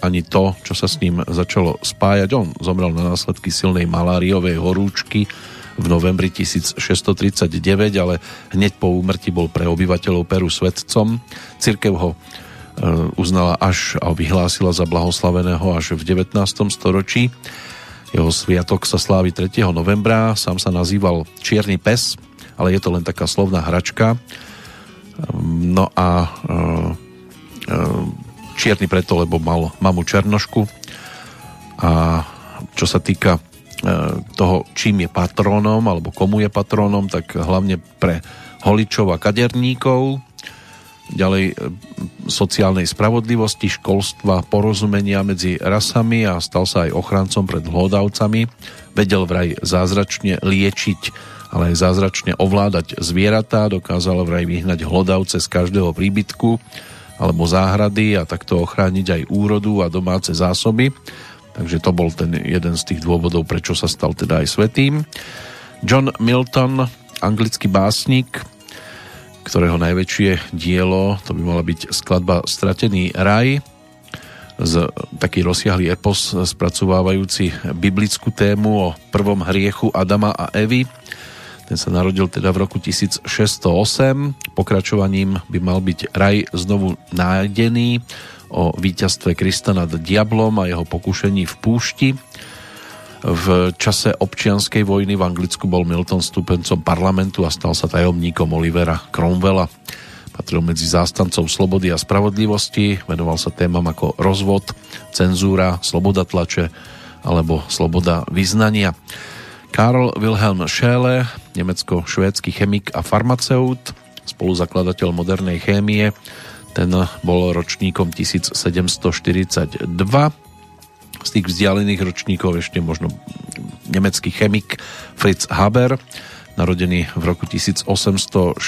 ani to, čo sa s ním začalo spájať. On zomrel na následky silnej maláriovej horúčky v novembri 1639, ale hneď po úmrti bol pre obyvateľov Peru svetcom. Cirkev ho uznala až a vyhlásila za blahoslaveného až v 19. storočí. Jeho sviatok sa slávi 3. novembra, sám sa nazýval Čierny pes, ale je to len taká slovná hračka. No a e, e, čierny preto, lebo mal mamu Černošku. A čo sa týka toho, čím je patrónom, alebo komu je patrónom, tak hlavne pre holičov a kaderníkov, ďalej e, sociálnej spravodlivosti, školstva, porozumenia medzi rasami a stal sa aj ochrancom pred hlodavcami. Vedel vraj zázračne liečiť, ale aj zázračne ovládať zvieratá, dokázal vraj vyhnať hlodavce z každého príbytku alebo záhrady a takto ochrániť aj úrodu a domáce zásoby. Takže to bol ten jeden z tých dôvodov, prečo sa stal teda aj svetým. John Milton, anglický básnik, ktorého najväčšie dielo, to by mala byť skladba Stratený raj, z taký rozsiahlý epos spracovávajúci biblickú tému o prvom hriechu Adama a Evy. Ten sa narodil teda v roku 1608. Pokračovaním by mal byť raj znovu nájdený o víťazstve Krista nad diablom a jeho pokušení v púšti v čase občianskej vojny v Anglicku bol Milton stupencom parlamentu a stal sa tajomníkom Olivera Cromwella. Patril medzi zástancov slobody a spravodlivosti, venoval sa témam ako rozvod, cenzúra, sloboda tlače alebo sloboda vyznania. Karl Wilhelm Scheele, nemecko-švédsky chemik a farmaceut, spoluzakladateľ modernej chémie, ten bol ročníkom 1742 z tých vzdialených ročníkov ešte možno nemecký chemik Fritz Haber, narodený v roku 1868.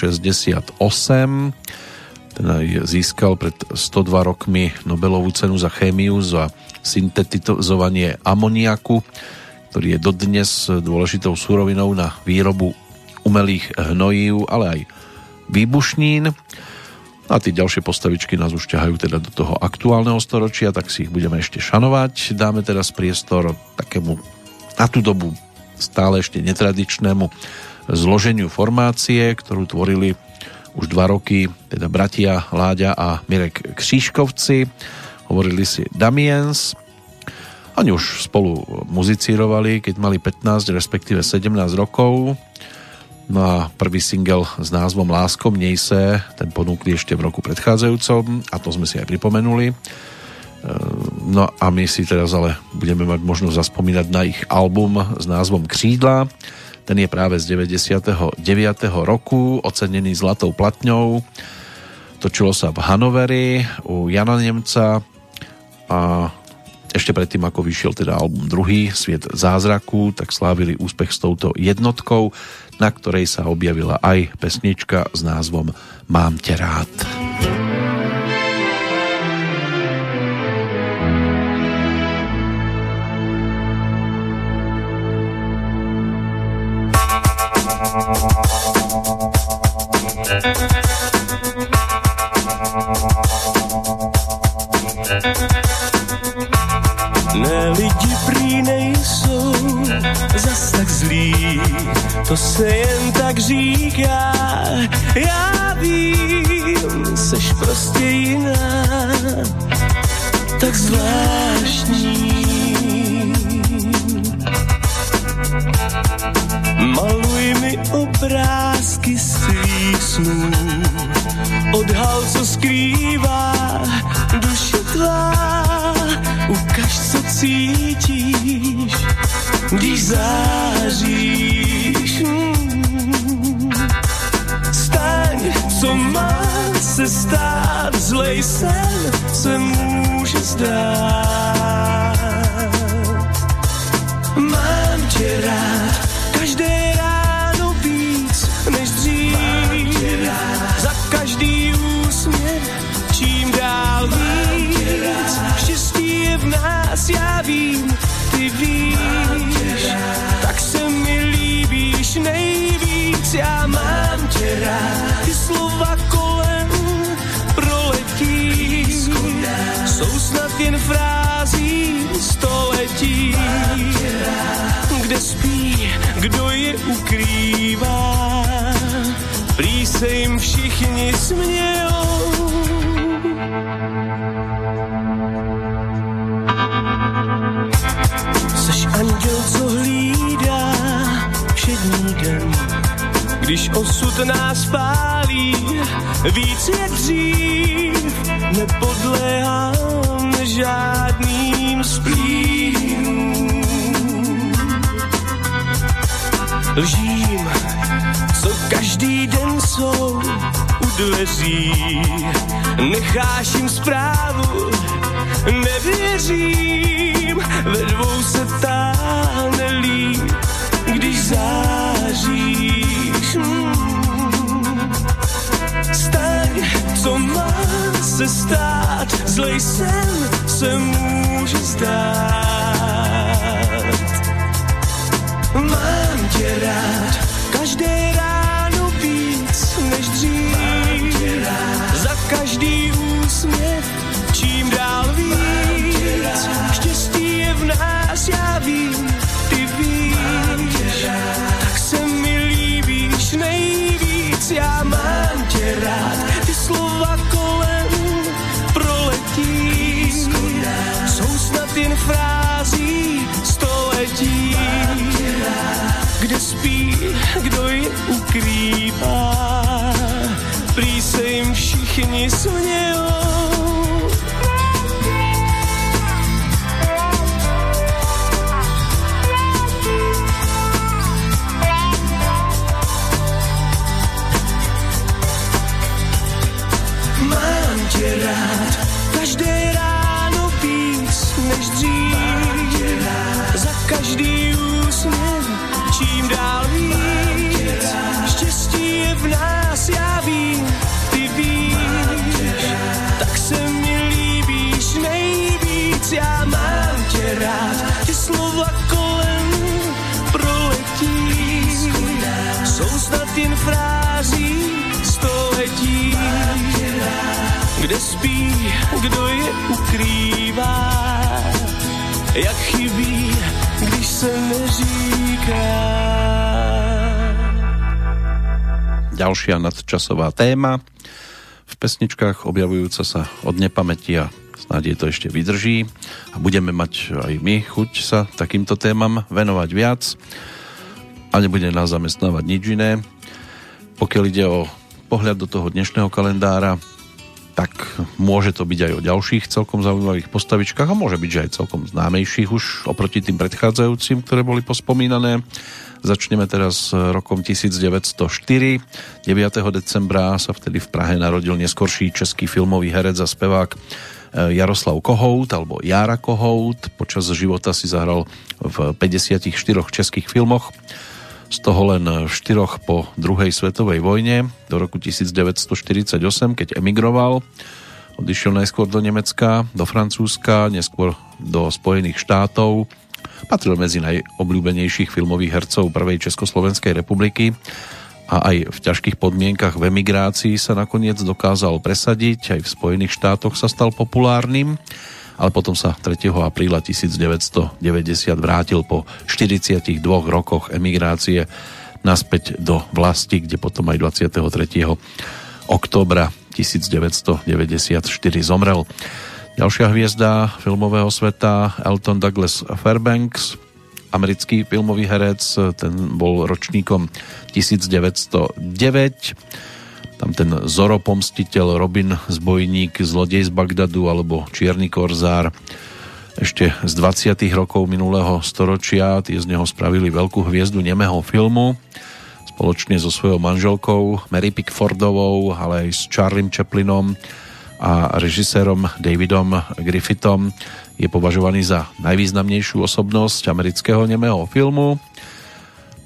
Ten aj získal pred 102 rokmi Nobelovú cenu za chémiu za syntetizovanie amoniaku, ktorý je dodnes dôležitou súrovinou na výrobu umelých hnojív, ale aj výbušnín. A tie ďalšie postavičky nás už ťahajú teda do toho aktuálneho storočia, tak si ich budeme ešte šanovať. Dáme teraz priestor takému na tú dobu stále ešte netradičnému zloženiu formácie, ktorú tvorili už dva roky, teda bratia Láďa a Mirek Křížkovci. Hovorili si Damiens. Oni už spolu muzicírovali, keď mali 15, respektíve 17 rokov No a prvý single s názvom Lásko mnej se, ten ponúkli ešte v roku predchádzajúcom a to sme si aj pripomenuli. E, no a my si teraz ale budeme mať možnosť zaspomínať na ich album s názvom Křídla. Ten je práve z 99. roku, ocenený zlatou platňou. Točilo sa v Hanoveri u Jana Nemca a ešte predtým, ako vyšiel teda album druhý, Sviet zázraku, tak slávili úspech s touto jednotkou, na ktorej sa objavila aj pesnička s názvom Mám te rád. Ne, lidi prý nejsou zas tak zlí, to se jen tak říká. Já vím, seš prostě jiná, tak zvláštní. Maluj mi obrázky svých snů, odhal, co skrývá duše tvá Ukaž, co cítíš, když záříš. Staň, co má se stát, zlej sen se může zdát. Mám tě rád, v nás, já vím, ty víš. Tak se mi líbíš nejvíc, já mám tě rád. Ty slova kolem proletí, jsou snad jen frází století. Kde spí, kdo je ukrývá, prý se jim všichni smějou. Seš anděl, co hlídá všední den, když osud nás pálí víc jak dřív, nepodléhám žádným splínům. Lžím, co každý den jsou u dveří, necháš jim zprávu, nevěřím, ve dvou se táhne líp, když záříš. Mm. Staň, co má se stát, zlej sen se může zdát. Mám tě rád, každé je ukrývá, prý se jim všichni smějou. Spí, kdo je ukrývá, jak chybí, když se neříká. Ďalšia nadčasová téma. V pesničkách objavujúca sa od nepamäti a snáď je to ešte vydrží. A budeme mať aj my chuť sa takýmto témam venovať viac. A nebude nás zamestnávať nič iné. Pokiaľ ide o pohľad do toho dnešného kalendára, tak môže to byť aj o ďalších celkom zaujímavých postavičkách a môže byť, že aj celkom známejších už oproti tým predchádzajúcim, ktoré boli pospomínané. Začneme teraz rokom 1904. 9. decembra sa vtedy v Prahe narodil neskorší český filmový herec a spevák e, Jaroslav Kohout alebo Jara Kohout. Počas života si zahral v 54 českých filmoch z toho len v štyroch po druhej svetovej vojne do roku 1948, keď emigroval. Odišiel najskôr do Nemecka, do Francúzska, neskôr do Spojených štátov. Patril medzi najobľúbenejších filmových hercov prvej Československej republiky a aj v ťažkých podmienkach v emigrácii sa nakoniec dokázal presadiť, aj v Spojených štátoch sa stal populárnym ale potom sa 3. apríla 1990 vrátil po 42 rokoch emigrácie naspäť do vlasti, kde potom aj 23. oktobra 1994 zomrel. Ďalšia hviezda filmového sveta Elton Douglas Fairbanks, americký filmový herec, ten bol ročníkom 1909 tam ten Zoro pomstiteľ, Robin zbojník, zlodej z Bagdadu alebo Čierny korzár ešte z 20. rokov minulého storočia. Tie z neho spravili veľkú hviezdu nemého filmu spoločne so svojou manželkou Mary Pickfordovou, ale aj s Charlie Chaplinom a režisérom Davidom Griffithom je považovaný za najvýznamnejšiu osobnosť amerického nemého filmu.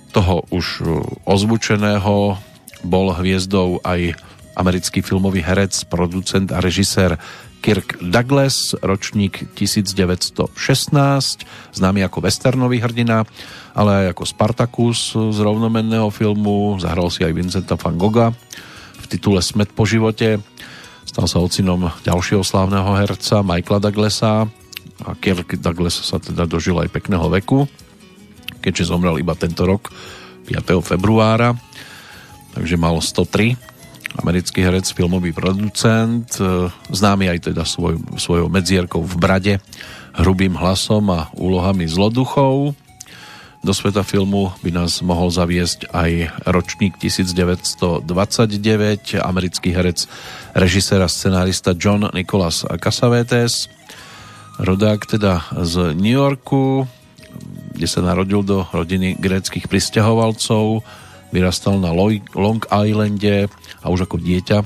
Toho už ozvučeného bol hviezdou aj americký filmový herec, producent a režisér Kirk Douglas, ročník 1916, známy ako westernový hrdina, ale aj ako Spartacus z rovnomenného filmu, zahral si aj Vincenta van Gogha v titule Smet po živote, stal sa ocinom ďalšieho slávneho herca Michaela Douglasa a Kirk Douglas sa teda dožil aj pekného veku, keďže zomrel iba tento rok 5. februára takže mal 103 americký herec, filmový producent, e, známy aj teda svoj, svojou medzierkou v brade, hrubým hlasom a úlohami zloduchov. Do sveta filmu by nás mohol zaviesť aj ročník 1929, americký herec, režisér a scenárista John Nicholas Cassavetes, rodák teda z New Yorku, kde sa narodil do rodiny gréckých pristahovalcov, vyrastal na Long Islande a už ako dieťa e,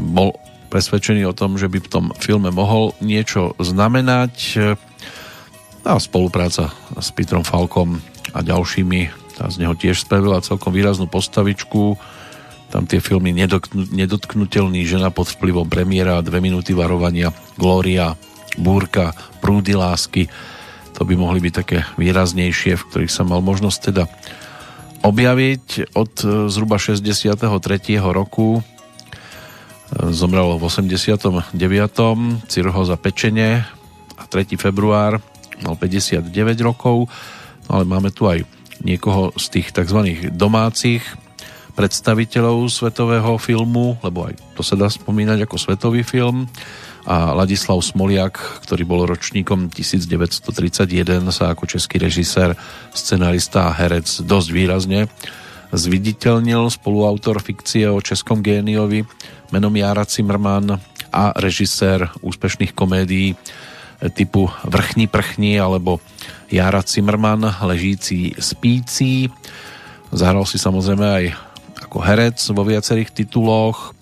bol presvedčený o tom, že by v tom filme mohol niečo znamenať a spolupráca s Petrom Falkom a ďalšími tá z neho tiež spravila celkom výraznú postavičku. Tam tie filmy Nedotknutelný žena pod vplyvom premiéra, dve minúty varovania, Gloria, Búrka, Prúdy lásky. To by mohli byť také výraznejšie, v ktorých sa mal možnosť teda objaviť od e, zhruba 63. roku. E, zomrel v 89. Cirhoza pečenie a 3. február mal 59 rokov, no ale máme tu aj niekoho z tých tzv. domácich predstaviteľov svetového filmu, lebo aj to sa dá spomínať ako svetový film a Ladislav Smoliak, ktorý bol ročníkom 1931, sa ako český režisér, scenarista a herec dosť výrazne zviditeľnil spoluautor fikcie o českom géniovi menom Jara Zimmermann a režisér úspešných komédií typu Vrchní prchní alebo Jara Zimmermann ležící spící. Zahral si samozrejme aj ako herec vo viacerých tituloch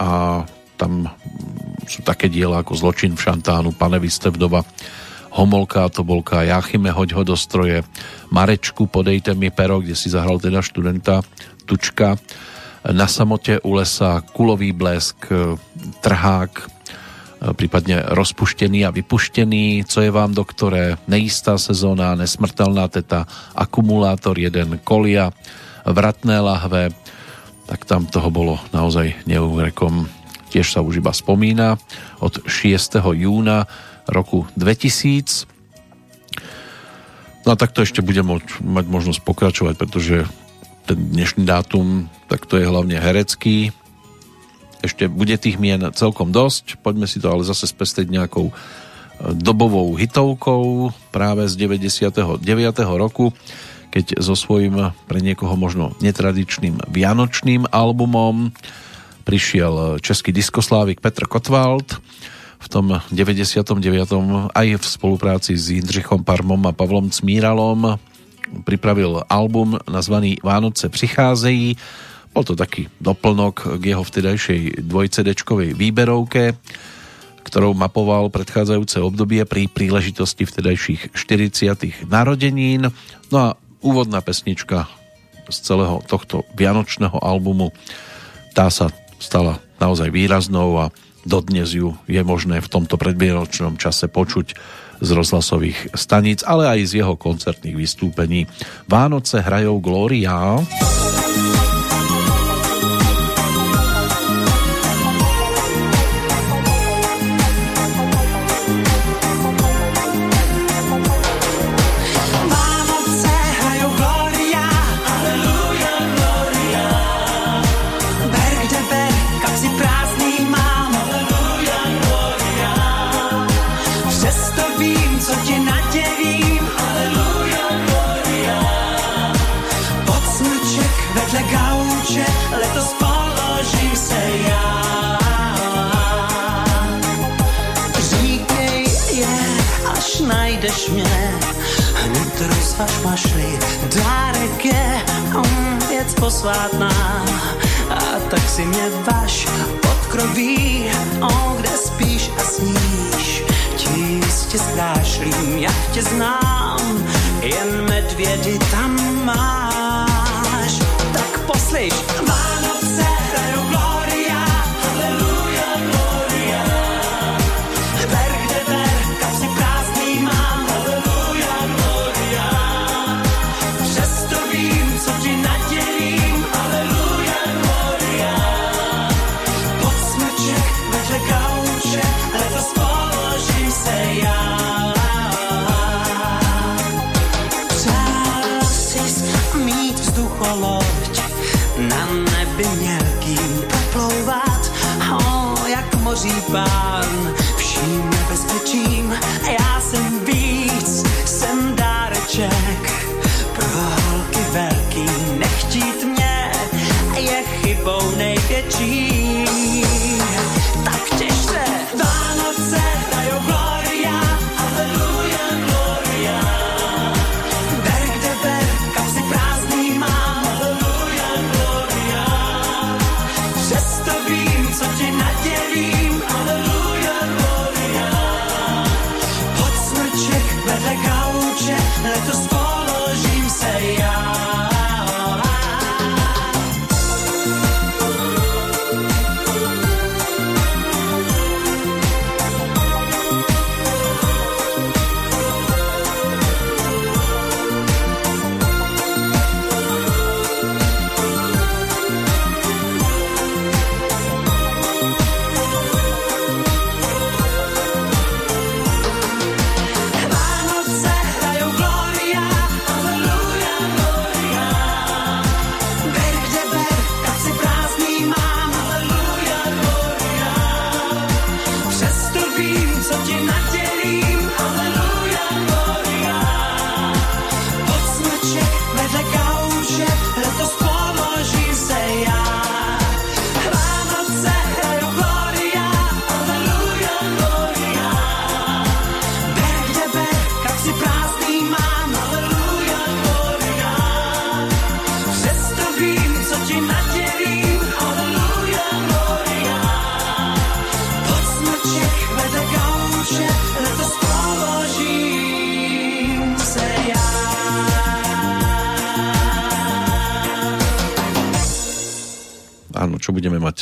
a tam sú také diela ako Zločin v Šantánu, Pane vdoba, Homolka Tobolka, Jáchyme, hoď ho do stroje, Marečku, podejte mi pero, kde si zahral teda študenta Tučka, Na samote u lesa, Kulový blesk, Trhák, prípadne rozpuštený a vypuštený, co je vám doktore, neistá sezóna, nesmrtelná teta, akumulátor jeden kolia, vratné lahve, tak tam toho bolo naozaj neúrekom tiež sa už iba spomína, od 6. júna roku 2000. No a takto ešte budem mať možnosť pokračovať, pretože ten dnešný dátum, tak to je hlavne herecký. Ešte bude tých mien celkom dosť, poďme si to ale zase spestriť nejakou e, dobovou hitovkou práve z 99. roku, keď so svojím pre niekoho možno netradičným vianočným albumom prišiel český diskoslávik Petr Kotwald v tom 99. aj v spolupráci s Jindřichom Parmom a Pavlom Cmíralom pripravil album nazvaný Vánoce přicházejí. Bol to taký doplnok k jeho vtedajšej dvojcedečkovej výberovke, ktorou mapoval predchádzajúce obdobie pri príležitosti vtedajších 40. narodenín. No a úvodná pesnička z celého tohto vianočného albumu tá sa stala naozaj výraznou a dodnes ju je možné v tomto predvianočnom čase počuť z rozhlasových staníc, ale aj z jeho koncertných vystúpení. Vánoce hrajou Gloria. Gloria. Posvátná. A tak si mě vaš podkroví, o, kde spíš a sníš. Ti jistě zdášlím, jak tě znám jen medvědy tam máš. Tak poslyš, Vánoce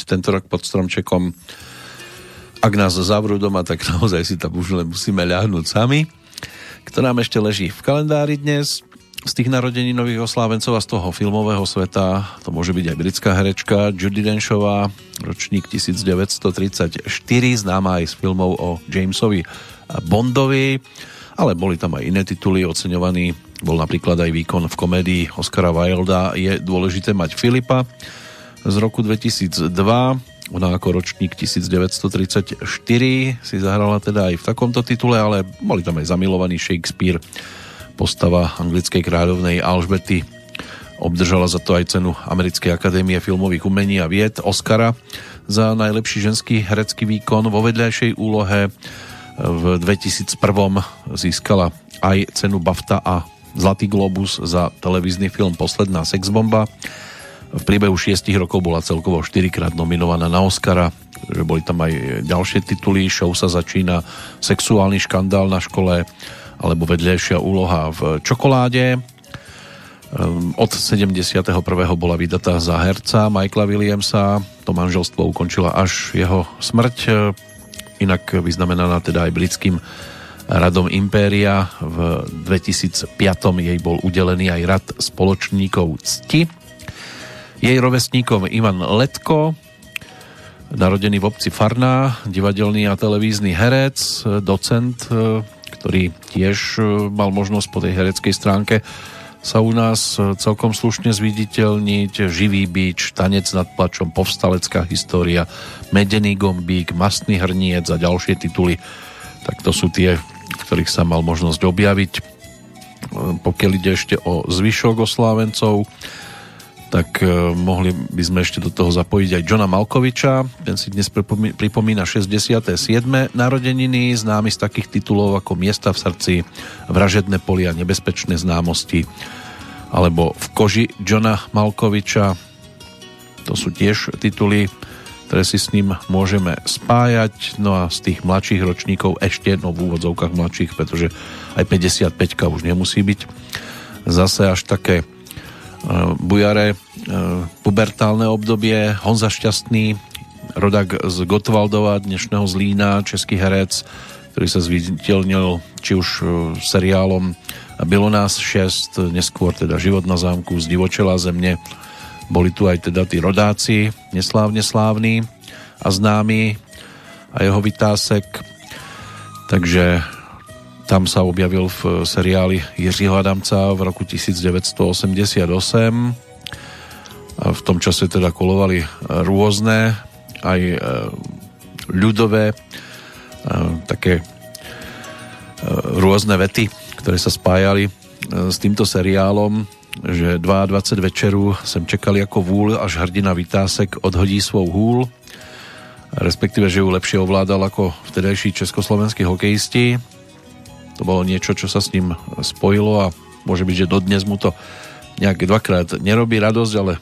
tento rok pod stromčekom. Ak nás zavrú doma, tak naozaj si tam už len musíme ľahnúť sami. Kto nám ešte leží v kalendári dnes? Z tých narodení nových oslávencov a z toho filmového sveta, to môže byť aj britská herečka Judy Denchová, ročník 1934, známa aj z filmov o Jamesovi Bondovi, ale boli tam aj iné tituly oceňovaní. Bol napríklad aj výkon v komédii Oscara Wilda Je dôležité mať Filipa, z roku 2002. Ona ako ročník 1934 si zahrala teda aj v takomto titule, ale boli tam aj zamilovaný Shakespeare, postava anglickej kráľovnej Alžbety obdržala za to aj cenu Americkej akadémie filmových umení a vied Oscara za najlepší ženský herecký výkon vo vedľajšej úlohe. V 2001 získala aj cenu BAFTA a Zlatý globus za televízny film Posledná sexbomba. V priebehu 6 rokov bola celkovo 4 krát nominovaná na Oscara, že boli tam aj ďalšie tituly, show sa začína, sexuálny škandál na škole, alebo vedľajšia úloha v čokoláde, Ehm, od 71. bola vydatá za herca Michaela Williamsa. To manželstvo ukončila až jeho smrť, ehm, inak vyznamenaná teda aj britským radom Impéria. V 2005. jej bol udelený aj rad spoločníkov cti. Jej rovesníkom Ivan Letko, narodený v obci Farná, divadelný a televízny herec, docent, ehm, ktorý tiež mal možnosť po tej hereckej stránke sa u nás e, celkom slušne zviditeľniť. Živý bič, tanec nad plačom, povstalecká história, medený gombík, mastný hrniec a ďalšie tituly. Tak to sú tie, v ktorých sa mal možnosť objaviť. E, pokiaľ ide ešte o zvyšok oslávencov, tak e, mohli by sme ešte do toho zapojiť aj Johna Malkoviča. Ten si dnes pripomína 67. narodeniny, známy z takých titulov ako Miesta v srdci, Vražedné polia, Nebezpečné známosti alebo V koži Johna Malkoviča. To sú tiež tituly, ktoré si s ním môžeme spájať. No a z tých mladších ročníkov ešte, no v úvodzovkách mladších, pretože aj 55 už nemusí byť zase až také bujare pubertálne obdobie Honza Šťastný rodak z Gotwaldova dnešného Zlína, český herec ktorý sa zviditeľnil či už seriálom bylo nás 6, neskôr teda Život na zámku z Divočela země. Boli tu aj teda tí rodáci neslávne slávni a známi a jeho vytásek. Takže tam sa objavil v seriáli Jiřího Adamca v roku 1988 a v tom čase teda kolovali rôzne aj e, ľudové e, také e, rôzne vety, ktoré sa spájali s týmto seriálom, že 22 večeru sem čekali ako vúl, až hrdina Vytásek odhodí svou húl, respektíve, že ju lepšie ovládal ako vtedajší československí hokejisti to bolo niečo, čo sa s ním spojilo a môže byť, že dodnes mu to nejak dvakrát nerobí radosť, ale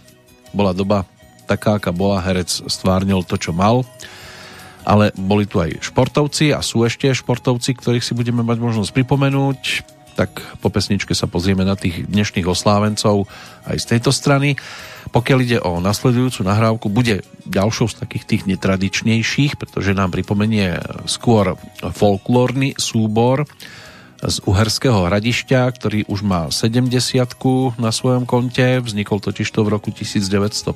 bola doba taká, aká bola, herec stvárnil to, čo mal. Ale boli tu aj športovci a sú ešte športovci, ktorých si budeme mať možnosť pripomenúť. Tak po pesničke sa pozrieme na tých dnešných oslávencov aj z tejto strany. Pokiaľ ide o nasledujúcu nahrávku, bude ďalšou z takých tých netradičnejších, pretože nám pripomenie skôr folklórny súbor, z Uherského hradišťa, ktorý už má 70 na svojom konte, vznikol totiž to v roku 1950,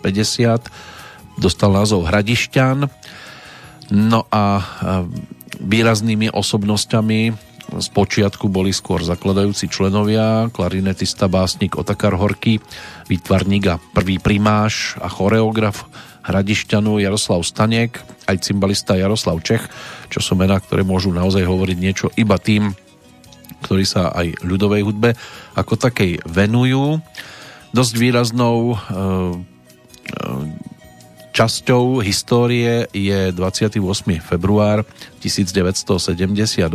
dostal názov Hradišťan. No a výraznými osobnosťami z počiatku boli skôr zakladajúci členovia, klarinetista, básnik Otakar Horky, výtvarník a prvý primáš a choreograf Hradišťanu Jaroslav Stanek, aj cymbalista Jaroslav Čech, čo sú mená, ktoré môžu naozaj hovoriť niečo iba tým, ktorí sa aj ľudovej hudbe ako takej venujú. Dosť výraznou e, e, časťou histórie je 28. február 1978.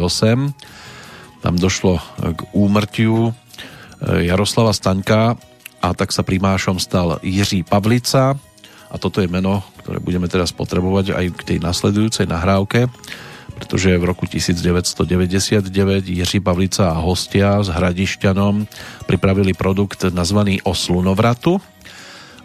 Tam došlo k úmrtiu e, Jaroslava Staňka a tak sa primášom stal Jiří Pavlica a toto je meno, ktoré budeme teraz potrebovať aj k tej nasledujúcej nahrávke pretože v roku 1999 Jiří Pavlica a hostia s Hradišťanom pripravili produkt nazvaný Oslunovratu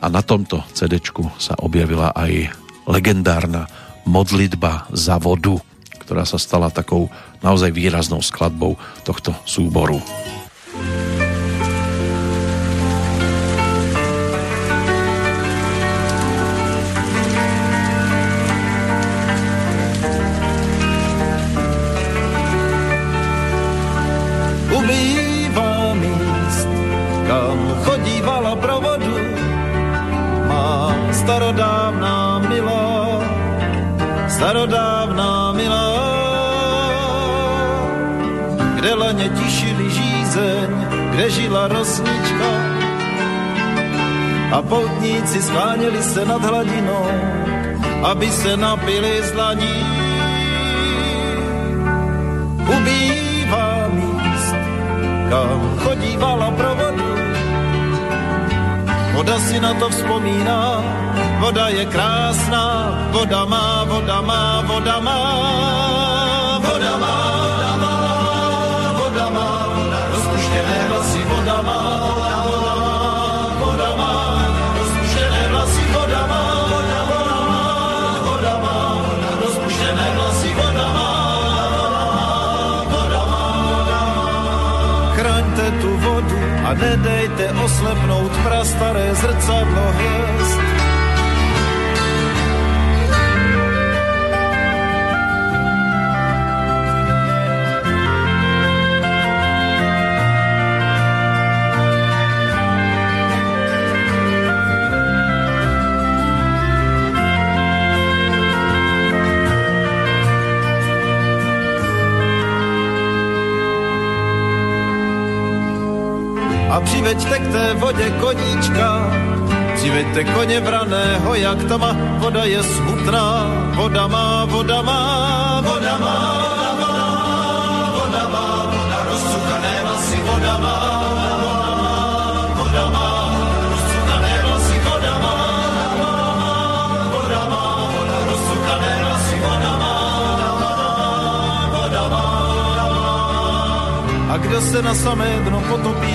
a na tomto cd sa objavila aj legendárna modlitba za vodu, ktorá sa stala takou naozaj výraznou skladbou tohto súboru. Kde žila rosnička. A poutníci skláněli se nad hladinou, aby se napili z dlaní. Ubývá míst, kam chodívala pro vodu. Voda si na to vzpomíná, voda je krásná, voda má, voda má, voda má, a nedejte oslepnout prastaré zrcadlo hvězd. A přiveďte k té vodě koníčka. Přiveďte koně vraného, jak to má, voda je smutná, voda má, voda má, voda má, voda voda rozcukané vlasy, voda má, voda rozcukané vlasy, voda má, voda voda rozcukané vlasy, voda má, voda má, a kdo se na samé dno potopí,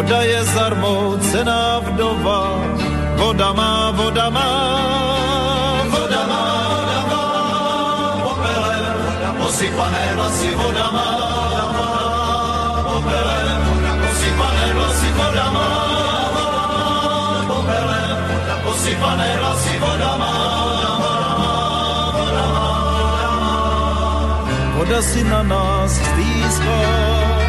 Voda je zarmoucená vdova, voda má, voda má, voda má, voda má, popelem, posypané vlasy, voda má, posypané vlasy, voda má, posypané vlasy, voda má, voda si na nás stýská.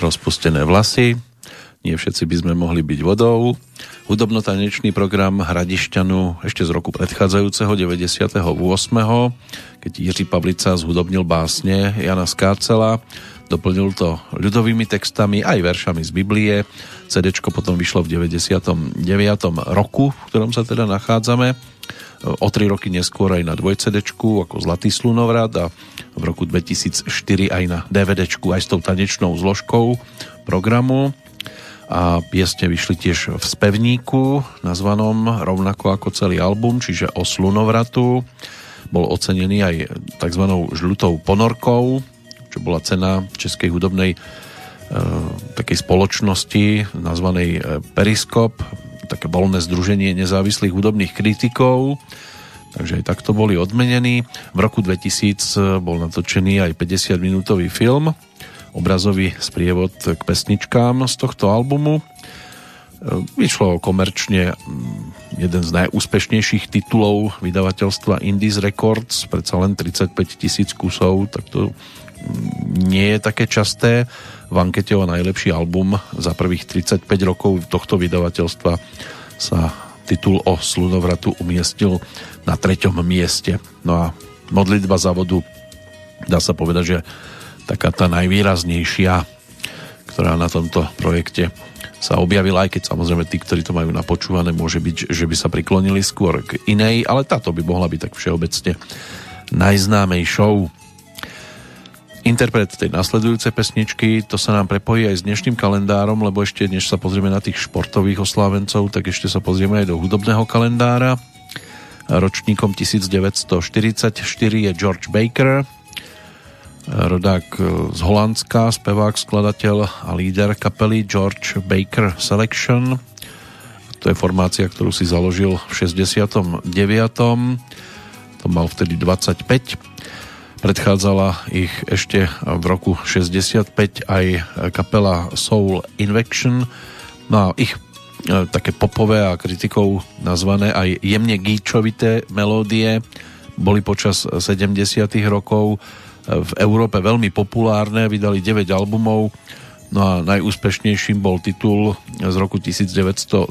Rozpustené vlasy, nie všetci by sme mohli byť vodou. Hudobnotanečný program Hradišťanu ešte z roku predchádzajúceho 98. keď Jiří Pavlica zhudobnil básne Jana Skácela, doplnil to ľudovými textami aj veršami z Biblie. CD potom vyšlo v 99. roku, v ktorom sa teda nachádzame o tri roky neskôr aj na dvojcedečku ako Zlatý slunovrat a v roku 2004 aj na DVDčku aj s tou tanečnou zložkou programu a piesne vyšli tiež v spevníku nazvanom rovnako ako celý album, čiže o slunovratu bol ocenený aj tzv. žlutou ponorkou, čo bola cena českej hudobnej e, takej spoločnosti nazvanej e, Periskop, také voľné združenie nezávislých hudobných kritikov, takže aj takto boli odmenení. V roku 2000 bol natočený aj 50-minútový film, obrazový sprievod k pesničkám z tohto albumu. Vyšlo komerčne jeden z najúspešnejších titulov vydavateľstva Indies Records, predsa len 35 tisíc kusov, tak to nie je také časté. V ankete o najlepší album za prvých 35 rokov tohto vydavateľstva sa titul o slunovratu umiestnil na treťom mieste. No a modlitba za vodu dá sa povedať, že taká tá najvýraznejšia, ktorá na tomto projekte sa objavila, aj keď samozrejme tí, ktorí to majú napočúvané, môže byť, že by sa priklonili skôr k inej, ale táto by mohla byť tak všeobecne najznámejšou. Interpret tej nasledujúcej pesničky, to sa nám prepojí aj s dnešným kalendárom, lebo ešte než sa pozrieme na tých športových oslávencov, tak ešte sa pozrieme aj do hudobného kalendára. Ročníkom 1944 je George Baker, rodák z Holandska, spevák, skladateľ a líder kapely George Baker Selection. To je formácia, ktorú si založil v 69. To mal vtedy 25 Predchádzala ich ešte v roku 65 aj kapela Soul Invection. No a ich e, také popové a kritikou nazvané aj jemne gíčovité melódie boli počas 70 rokov e, v Európe veľmi populárne, vydali 9 albumov, no a najúspešnejším bol titul z roku 1975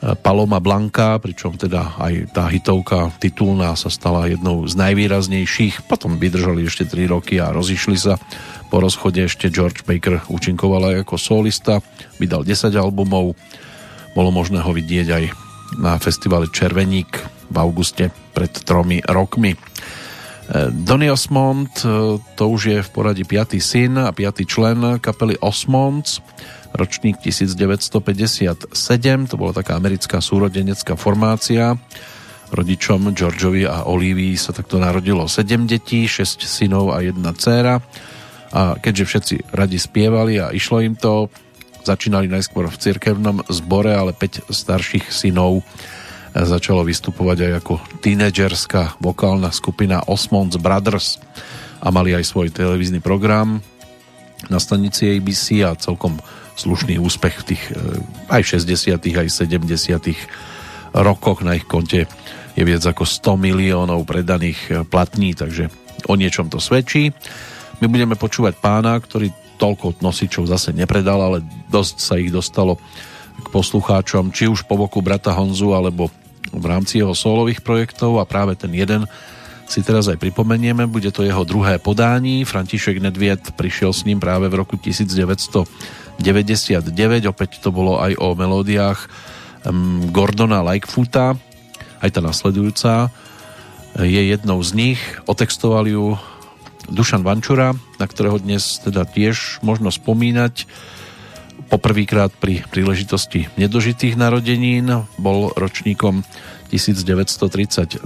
Paloma Blanka, pričom teda aj tá hitovka titulná sa stala jednou z najvýraznejších. Potom vydržali ešte 3 roky a rozišli sa. Po rozchode ešte George Baker účinkoval aj ako solista, vydal 10 albumov. Bolo možné ho vidieť aj na festivale Červeník v auguste pred tromi rokmi. Donny Osmond, to už je v poradí 5. syn a 5. člen kapely Osmonds ročník 1957, to bola taká americká súrodenecká formácia. Rodičom Georgeovi a Olivii sa takto narodilo 7 detí, 6 synov a jedna dcéra. A keďže všetci radi spievali a išlo im to, začínali najskôr v cirkevnom zbore, ale 5 starších synov začalo vystupovať aj ako tínedžerská vokálna skupina Osmonds Brothers a mali aj svoj televízny program na stanici ABC a celkom slušný úspech v tých eh, aj 60. aj 70. rokoch na ich konte je viac ako 100 miliónov predaných eh, platní, takže o niečom to svedčí. My budeme počúvať pána, ktorý toľko nosičov zase nepredal, ale dosť sa ich dostalo k poslucháčom, či už po boku brata Honzu, alebo v rámci jeho solových projektov a práve ten jeden si teraz aj pripomenieme, bude to jeho druhé podání. František Nedviet prišiel s ním práve v roku 1900 99, opäť to bolo aj o melódiách Gordona Lightfoota, aj tá nasledujúca. Je jednou z nich, otextoval ju Dušan Vančura, na ktorého dnes teda tiež možno spomínať. Poprvýkrát pri príležitosti nedožitých narodenín, bol ročníkom 1937,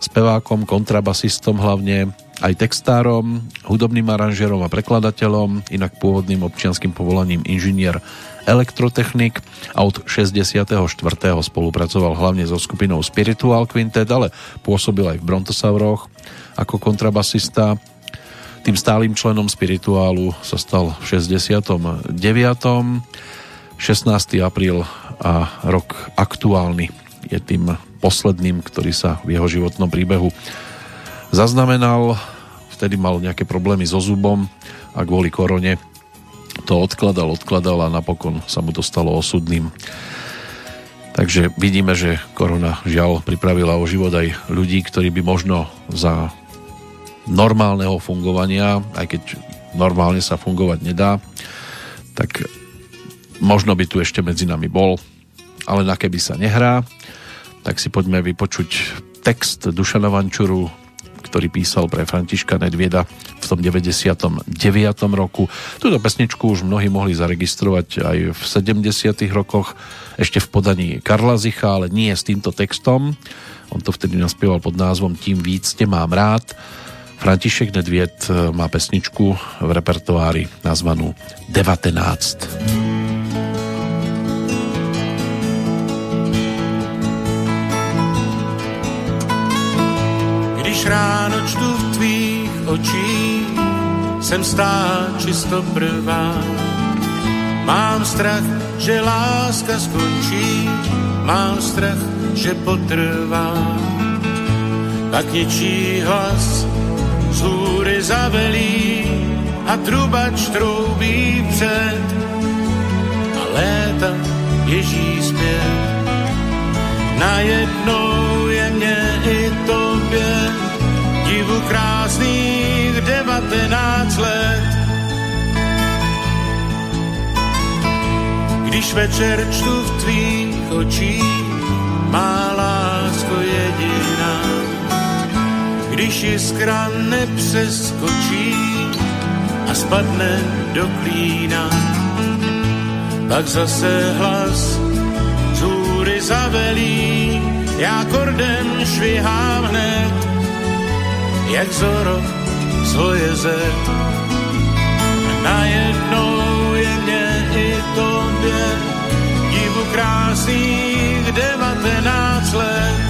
spevákom, kontrabasistom hlavne, aj textárom, hudobným aranžerom a prekladateľom, inak pôvodným občianským povolaním inžinier elektrotechnik a od 64. spolupracoval hlavne so skupinou Spiritual Quintet, ale pôsobil aj v Brontosauroch ako kontrabasista. Tým stálym členom Spirituálu sa stal v 69. 16. apríl a rok aktuálny je tým posledným, ktorý sa v jeho životnom príbehu zaznamenal. Vtedy mal nejaké problémy so zubom a kvôli korone to odkladal, odkladal a napokon sa mu to stalo osudným. Takže vidíme, že korona žiaľ pripravila o život aj ľudí, ktorí by možno za normálneho fungovania, aj keď normálne sa fungovať nedá, tak možno by tu ešte medzi nami bol, ale na keby sa nehrá, tak si poďme vypočuť text Dušana Vančuru, ktorý písal pre Františka Nedvieda v tom 99. roku. Túto pesničku už mnohí mohli zaregistrovať aj v 70. rokoch, ešte v podaní Karla Zicha, ale nie s týmto textom. On to vtedy naspieval pod názvom Tím víc te mám rád. František Nedvied má pesničku v repertoári nazvanú 19. ráno čtu v tvých očích, jsem stá čisto prvá. Mám strach, že láska skončí, mám strach, že potrvá. Pak něčí hlas z hůry zavelí a trubač troubí před a léta ježí zpět. Najednou 19 let. Když večer čtu v tvých očích, má lásko jediná. Když jiskra nepřeskočí a spadne do klína, pak zase hlas zůry zavelí, já kordem švihám hned, jak zoro z hojeze. Najednou je mě i tobě divu krásných devatenáct let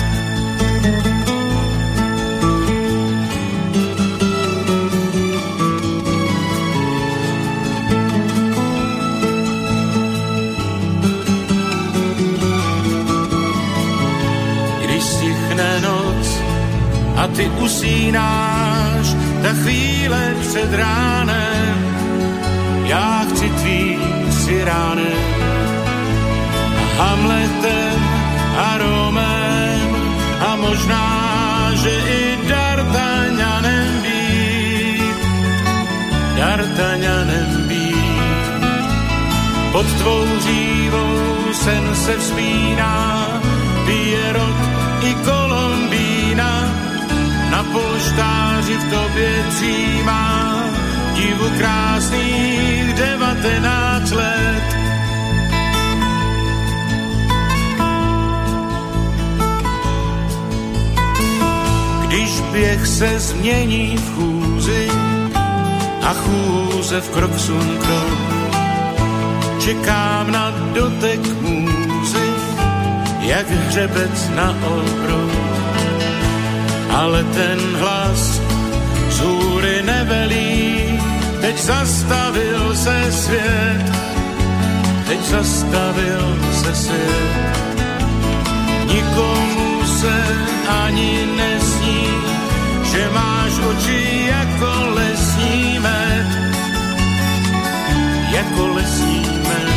a ty usínáš ta chvíle před ránem. Já chci tvý siránem a Hamletem a Romem a možná, že i D'Artagnanem být, D'Artagnanem být. Pod tvou dřívou sen se vzpíná, pije rok i na polštáři v tobě dřímá divu krásných devatenáct let. Když běh se změní v chůzi a chůze v krok sun krok, čekám na dotek můzy, jak hřebec na obrok ale ten hlas z hůry nevelí, teď zastavil se svět, teď zastavil se svět. Nikomu se ani nesní, že máš oči jako lesní med, jako lesní med.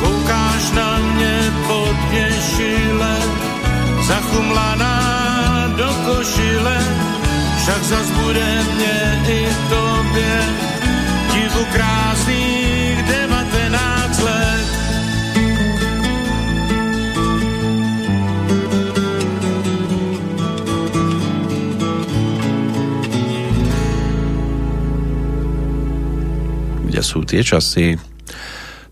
Koukáš na mě pod šile, zachumlaná košile, však zas bude mne i tobě divu krásných devatenáct let. Kde sú tie časy?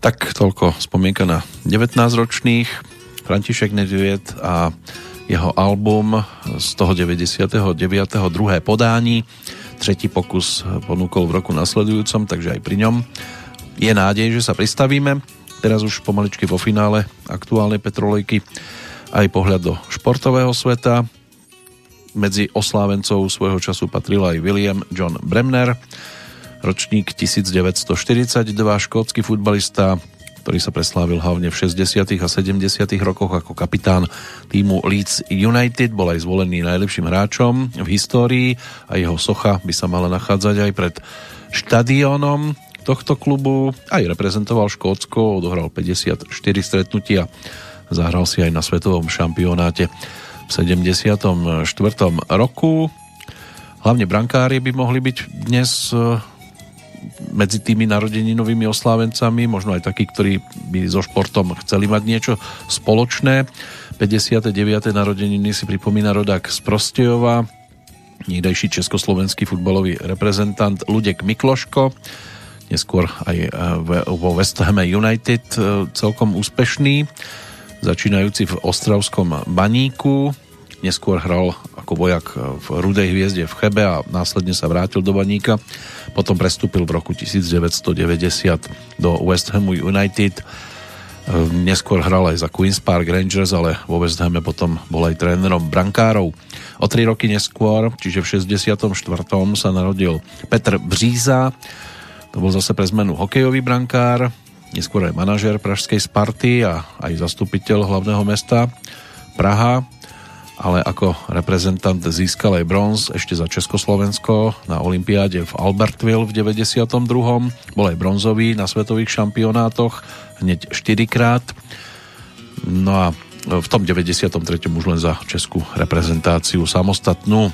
Tak toľko spomienka na 19-ročných František Nedviet a jeho album z toho 99. druhé podání. Tretí pokus ponúkol v roku nasledujúcom, takže aj pri ňom je nádej, že sa pristavíme. Teraz už pomaličky vo finále aktuálnej Petrolejky aj pohľad do športového sveta. Medzi oslávencov svojho času patril aj William John Bremner, ročník 1942, škótsky futbalista, ktorý sa preslávil hlavne v 60. a 70. rokoch ako kapitán týmu Leeds United, bol aj zvolený najlepším hráčom v histórii a jeho socha by sa mala nachádzať aj pred štadiónom tohto klubu. Aj reprezentoval Škótsko, odohral 54 stretnutia, zahral si aj na svetovom šampionáte v 74. roku. Hlavne brankári by mohli byť dnes medzi tými narodeninovými oslávencami, možno aj takí, ktorí by so športom chceli mať niečo spoločné. 59. narodeniny si pripomína rodák z Prostejova, niekdejší československý futbalový reprezentant Ludek Mikloško, neskôr aj e, vo West Ham United e, celkom úspešný, začínajúci v Ostravskom baníku, neskôr hral ako vojak v Rudej hviezde v Chebe a následne sa vrátil do baníka potom prestúpil v roku 1990 do West Hamu United. Ehm, neskôr hral aj za Queen's Park Rangers, ale vo West Hame potom bol aj trénerom brankárov. O tri roky neskôr, čiže v 64. sa narodil Petr Bříza, to bol zase pre zmenu hokejový brankár, neskôr aj manažer pražskej Sparty a aj zastupiteľ hlavného mesta Praha ale ako reprezentant získal aj bronz ešte za Československo na Olympiáde v Albertville v 92. Bol aj bronzový na svetových šampionátoch hneď 4 krát. No a v tom 93. už len za českú reprezentáciu samostatnú.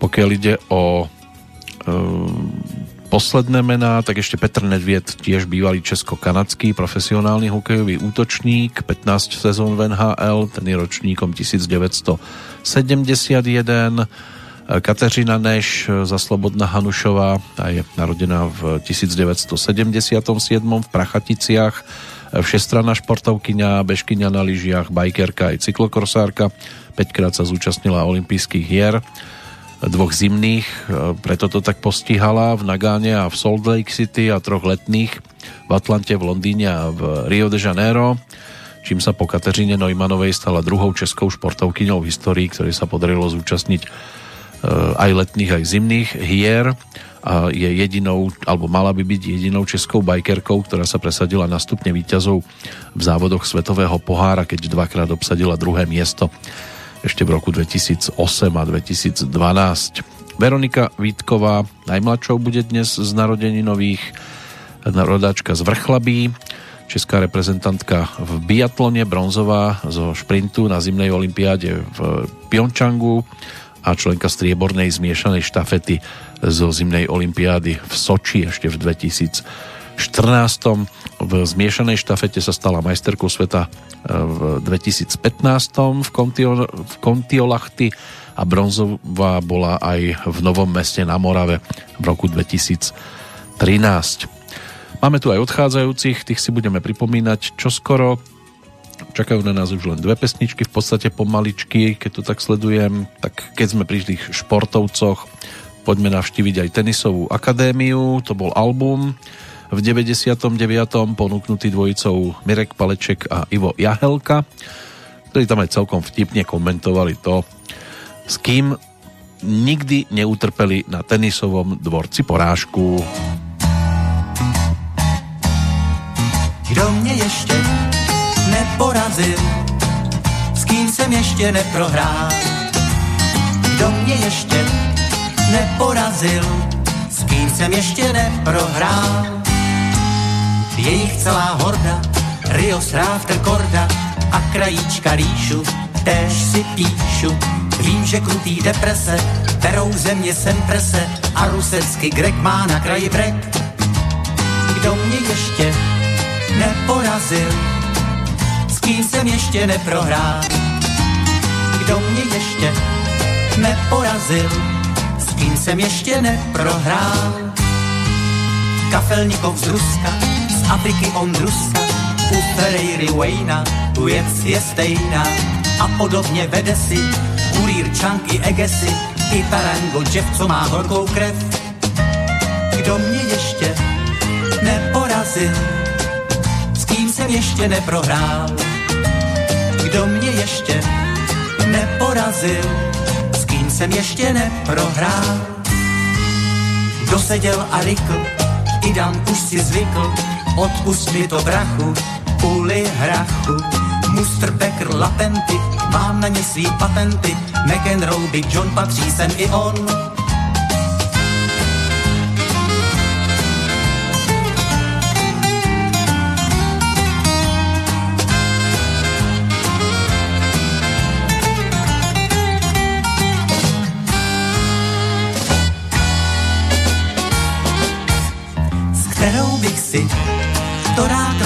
Pokiaľ ide o e, posledné mená, tak ešte Petr Nedviet, tiež bývalý česko-kanadský profesionálny hokejový útočník, 15 sezón v NHL, ten je ročníkom 1971. Kateřina Neš za Slobodna Hanušová, tá je narodená v 1977 v Prachaticiach, všestranná športovkyňa, bežkyňa na lyžiach, bajkerka aj cyklokorsárka, 5 krát sa zúčastnila olympijských hier dvoch zimných, e, preto to tak postihala v Nagáne a v Salt Lake City a troch letných v Atlante, v Londýne a v Rio de Janeiro, čím sa po Kateřine Neumannovej stala druhou českou športovkyňou v histórii, ktorej sa podarilo zúčastniť e, aj letných, aj zimných hier a je jedinou, alebo mala by byť jedinou českou bajkerkou, ktorá sa presadila na stupne výťazov v závodoch Svetového pohára, keď dvakrát obsadila druhé miesto ešte v roku 2008 a 2012. Veronika Vítková najmladšou bude dnes z narodení nových rodáčka z Vrchlabí, česká reprezentantka v biatlone, bronzová zo šprintu na zimnej olympiáde v Pjončangu a členka striebornej zmiešanej štafety zo zimnej olympiády v Soči ešte v 2014. V zmiešanej štafete sa stala majsterkou sveta v 2015 v, Kontio, v Kontiolachty a bronzová bola aj v Novom meste na Morave v roku 2013. Máme tu aj odchádzajúcich, tých si budeme pripomínať čoskoro. Čakajú na nás už len dve pesničky, v podstate pomaličky, keď to tak sledujem. Tak keď sme pri tých športovcoch, poďme navštíviť aj tenisovú akadémiu, to bol album v 99. ponúknutý dvojicou Mirek Paleček a Ivo Jahelka, ktorí tam aj celkom vtipne komentovali to, s kým nikdy neutrpeli na tenisovom dvorci porážku. Kdo mě ještě neporazil, s kým jsem ještě neprohrál. Kdo mě ještě neporazil, s kým jsem ještě neprohrál je jich celá horda, Rio Sráfter Korda a krajíčka rýšu, též si píšu. Vím, že krutý deprese, berou země sem prese a rusecky Grek má na kraji brek. Kdo mě ještě neporazil, s kým jsem ještě neprohrál. Kdo mě ještě neporazil, s kým jsem ještě neprohrál. Kafelníkov z Ruska, Afriky Ondruska, u Ferreiry Wayna, tu věc je stejná a podobně vede si kurýr Chang i Egesy, i Tarango Jeff, co má horkou krev. Kdo mě ještě neporazil, s kým jsem ještě neprohrál. Kdo mě ještě neporazil, s kým jsem ještě neprohrál. Doseděl a rykl, i Dan už si zvykl, Odpust mi to brachu, půli hrachu. Mustr Becker Lapenty, mám na ně svý patenty. McEnroe, Big John, patří sem i on. Rád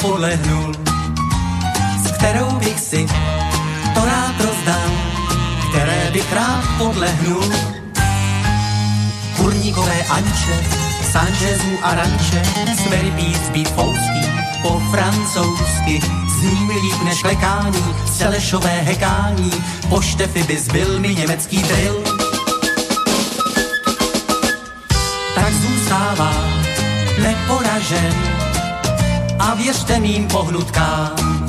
podlehnul, s kterou bych si to rád rozdal, které bych rád podlehnul. Kurníkové Anče, Sanchezu a Ranče, Smery Beats, Beat Fouský, po francouzsky, zní mi líp než lekání, Selešové hekání, po Štefy by zbyl mi německý drill. Tak zůstává neporažen, a věřte mým pohnutkám,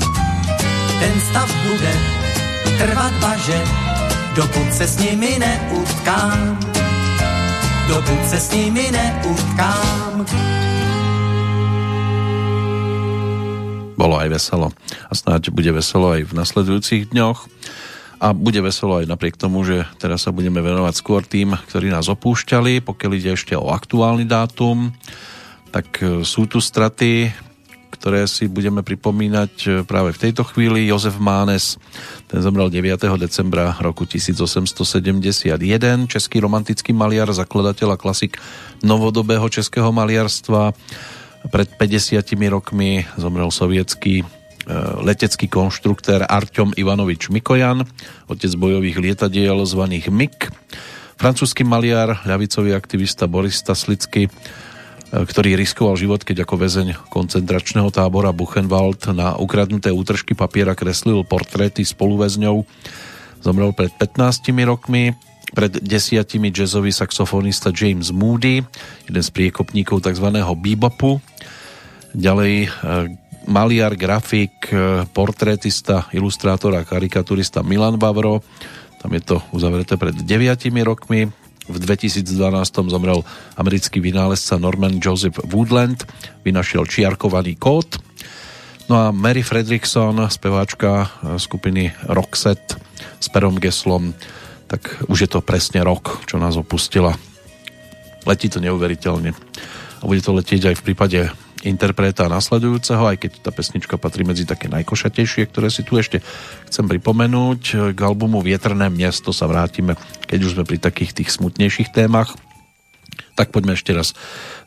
ten stav bude trvat važe, dokud se s nimi neutkám. Dokud se s nimi neutkám. Bolo aj veselo a snáď bude veselo aj v nasledujúcich dňoch a bude veselo aj napriek tomu, že teraz sa budeme venovať skôr tým, ktorí nás opúšťali, pokiaľ ide ešte o aktuálny dátum, tak sú tu straty ktoré si budeme pripomínať e, práve v tejto chvíli. Jozef Mánes, ten zomrel 9. decembra roku 1871, český romantický maliar, zakladateľ a klasik novodobého českého maliarstva. Pred 50 rokmi zomrel sovietský e, letecký konštruktér Arťom Ivanovič Mikojan, otec bojových lietadiel zvaných MIG. Francúzsky maliar, ľavicový aktivista Boris Staslicky, E, ktorý riskoval život, keď ako väzeň koncentračného tábora Buchenwald na ukradnuté útržky papiera kreslil portréty spoluväzňov. Zomrel pred 15 rokmi. Pred desiatimi jazzový saxofonista James Moody, jeden z priekopníkov tzv. bebopu. Ďalej e, maliar, grafik, e, portrétista, ilustrátor a karikaturista Milan Vavro. Tam je to uzavreté pred 9 rokmi v 2012 zomrel americký vynálezca Norman Joseph Woodland, vynašiel čiarkovaný kód. No a Mary Fredrickson, speváčka skupiny Roxette s Perom Geslom, tak už je to presne rok, čo nás opustila. Letí to neuveriteľne. A bude to letieť aj v prípade interpreta nasledujúceho, aj keď tá pesnička patrí medzi také najkošatejšie, ktoré si tu ešte chcem pripomenúť. K albumu Vietrné miesto sa vrátime, keď už sme pri takých tých smutnejších témach. Tak poďme ešte raz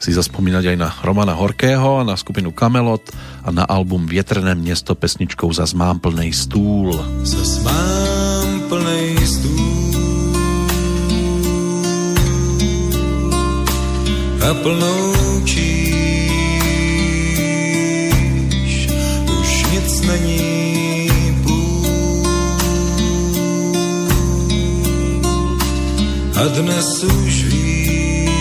si zaspomínať aj na Romana Horkého, na skupinu Kamelot a na album Vietrné miesto pesničkou za mám plnej stúl. Zas mám plnej stúl a plnou A dnes už víš,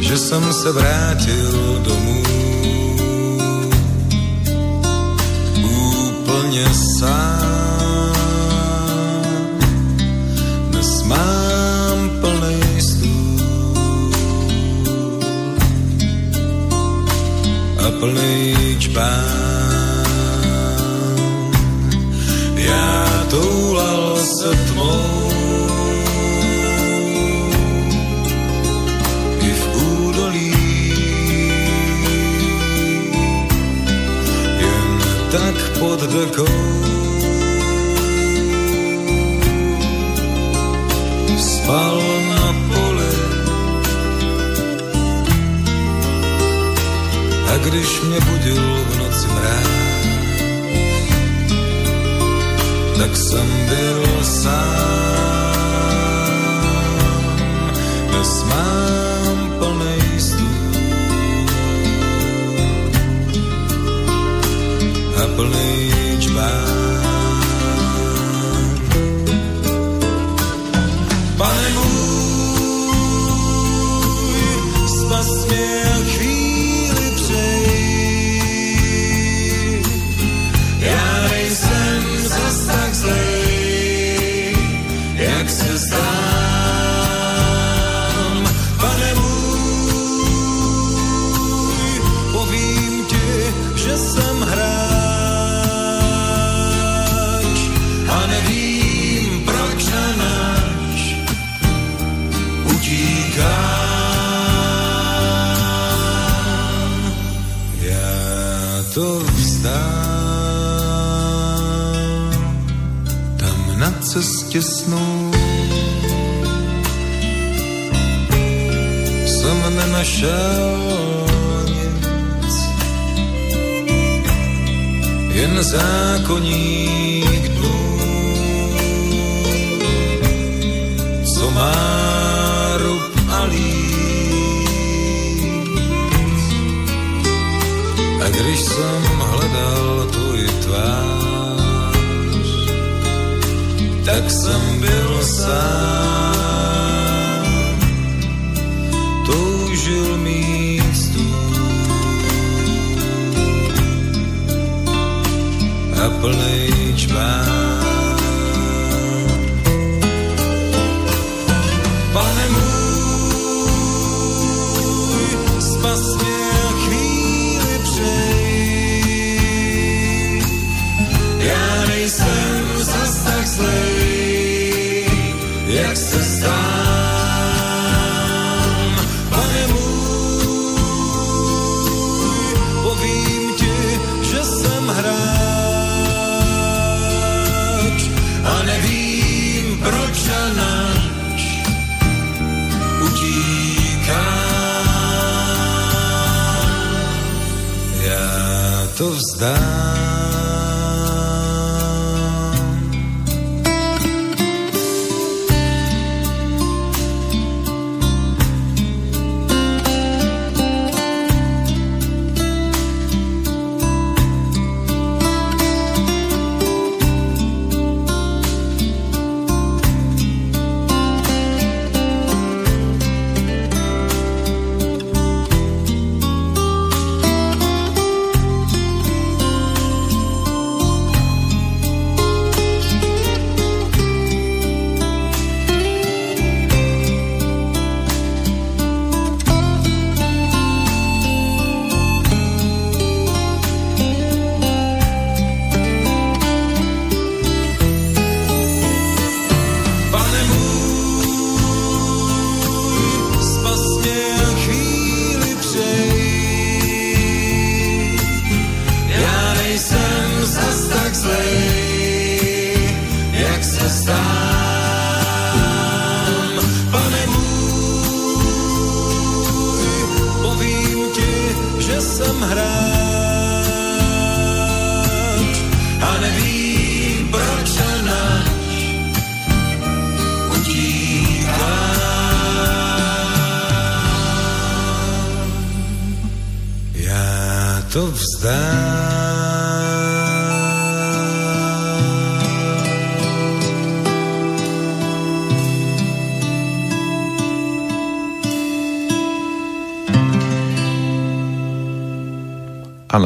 že jsem se vrátil domů úplně sám. Dnes mám plný a plný čpán. Ja túlal sa tmou i v údolí. Jen tak pod dekou spal na A když mě budil tak jsem byl sám. Dnes mám plnej a čbán. Pane môj, spas mě slain. Snů jsem nenašel nic, jen zákoník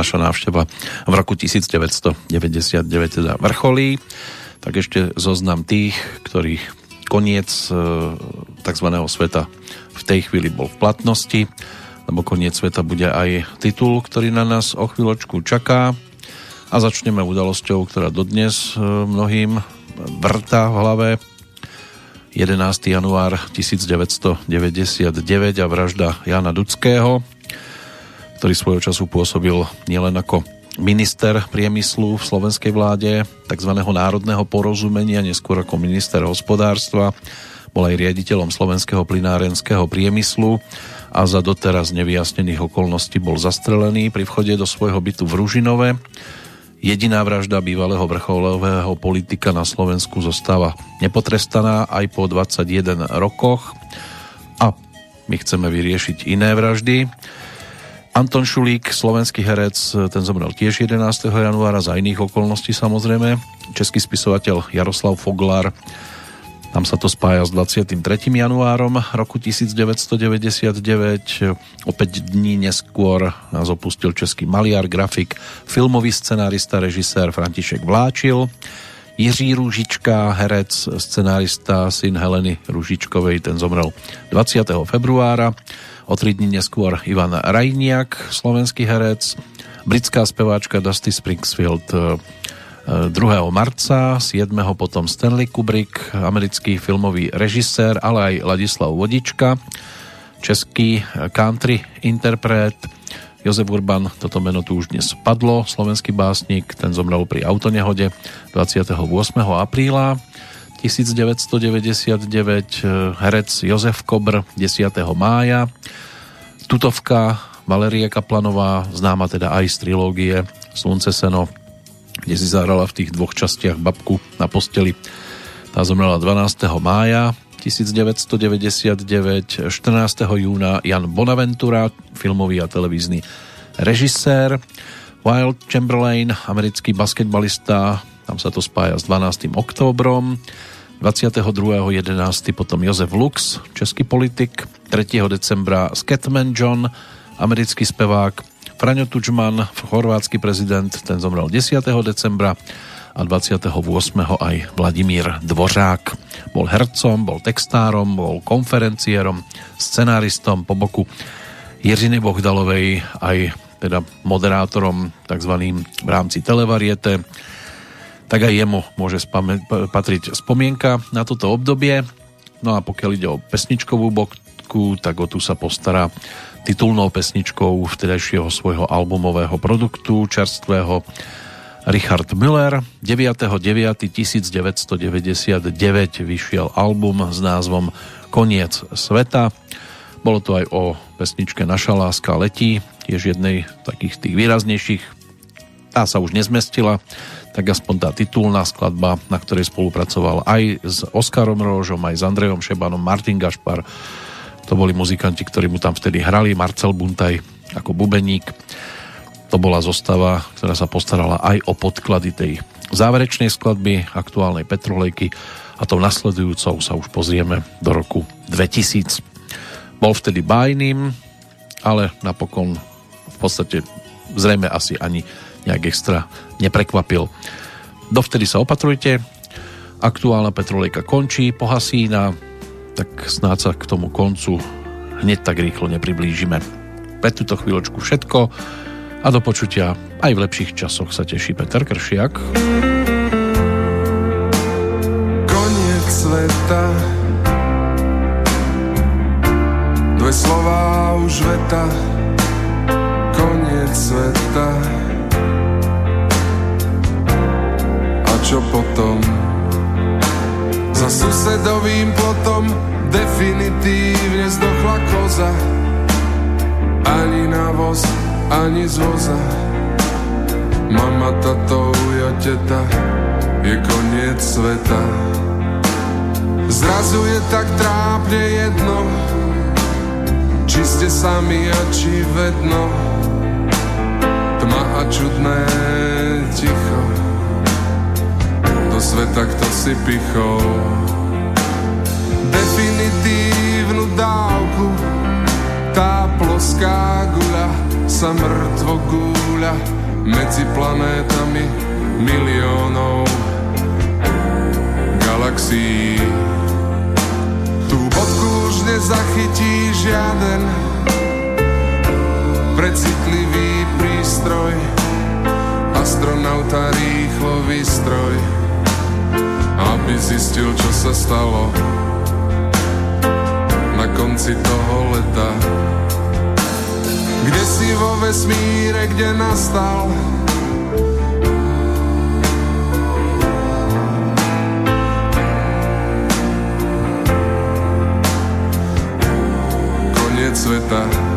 naša návšteva v roku 1999 teda vrcholí, tak ešte zoznam tých, ktorých koniec e, tzv. sveta v tej chvíli bol v platnosti, lebo koniec sveta bude aj titul, ktorý na nás o chvíľočku čaká a začneme udalosťou, ktorá dodnes e, mnohým vrta v hlave 11. január 1999 a vražda Jana Dudského, ktorý svojho času pôsobil nielen ako minister priemyslu v slovenskej vláde, tzv. národného porozumenia, neskôr ako minister hospodárstva, bol aj riaditeľom slovenského plinárenského priemyslu a za doteraz nevyjasnených okolností bol zastrelený pri vchode do svojho bytu v Ružinove. Jediná vražda bývalého vrcholového politika na Slovensku zostáva nepotrestaná aj po 21 rokoch a my chceme vyriešiť iné vraždy. Anton Šulík, slovenský herec, ten zomrel tiež 11. januára za iných okolností samozrejme. Český spisovateľ Jaroslav Foglar, tam sa to spája s 23. januárom roku 1999. Opäť dní neskôr nás opustil český maliar, grafik, filmový scenárista, režisér František Vláčil. Jiří Rúžička, herec, scenárista, syn Heleny Rúžičkovej, ten zomrel 20. februára. O tri dní neskôr Ivan Rajniak, slovenský herec, britská speváčka Dusty Springfield 2. E, marca, 7. potom Stanley Kubrick, americký filmový režisér, ale aj Ladislav Vodička, český country interpret, Jozef Urban, toto meno tu už dnes padlo, slovenský básnik, ten zomrel pri autonehode 28. apríla. 1999 eh, herec Jozef Kobr 10. mája Tutovka Valerie Kaplanová známa teda aj z trilógie Slunce seno kde si zahrala v tých dvoch častiach babku na posteli tá zomrela 12. mája 1999 14. júna Jan Bonaventura filmový a televízny režisér Wild Chamberlain americký basketbalista tam sa to spája s 12. októbrom 22.11. potom Jozef Lux, český politik, 3. decembra Scatman John, americký spevák, Franjo Tudžman, chorvátsky prezident, ten zomrel 10. decembra a 28. aj Vladimír Dvořák. Bol hercom, bol textárom, bol konferenciérom, scenáristom po boku Jiřiny Bohdalovej, aj teda moderátorom tzv. v rámci televariete tak aj jemu môže spame- patriť spomienka na toto obdobie. No a pokiaľ ide o pesničkovú bokku, tak o tu sa postará titulnou pesničkou vtedajšieho svojho albumového produktu čerstvého Richard Müller. 9.9.1999 vyšiel album s názvom Koniec sveta. Bolo to aj o pesničke Naša láska letí, tiež jednej takých tých výraznejších tá sa už nezmestila, tak aspoň tá titulná skladba, na ktorej spolupracoval aj s Oskarom Rožom, aj s Andrejom Šebanom, Martin Gašpar. To boli muzikanti, ktorí mu tam vtedy hrali, Marcel Buntaj ako bubeník. To bola zostava, ktorá sa postarala aj o podklady tej záverečnej skladby aktuálnej Petrolejky a tou nasledujúcou sa už pozrieme do roku 2000. Bol vtedy bájným, ale napokon v podstate zrejme asi ani nejak extra neprekvapil. Dovtedy sa opatrujte, aktuálna petrolejka končí, pohasína, tak snáď sa k tomu koncu hneď tak rýchlo nepriblížime. Pre túto chvíľočku všetko a do počutia aj v lepších časoch sa teší Peter Kršiak. Koniec sveta Dve slova už veta Koniec sveta čo potom? Za susedovým plotom definitívne zdochla koza. Ani na voz, ani z voza. Mama, tato, ja teta Je koniec sveta. Zrazu je tak trápne jedno Či ste sami a či vedno. Tma a čudné ticho sveta, kto si pichol. Definitívnu dávku tá ploská guľa sa mŕtvo gúľa medzi planétami miliónov galaxií. Tú bodku už nezachytí žiaden precitlivý prístroj astronauta rýchlo výstroj aby zistil, čo sa stalo na konci toho leta. Kde si vo vesmíre, kde nastal koniec sveta.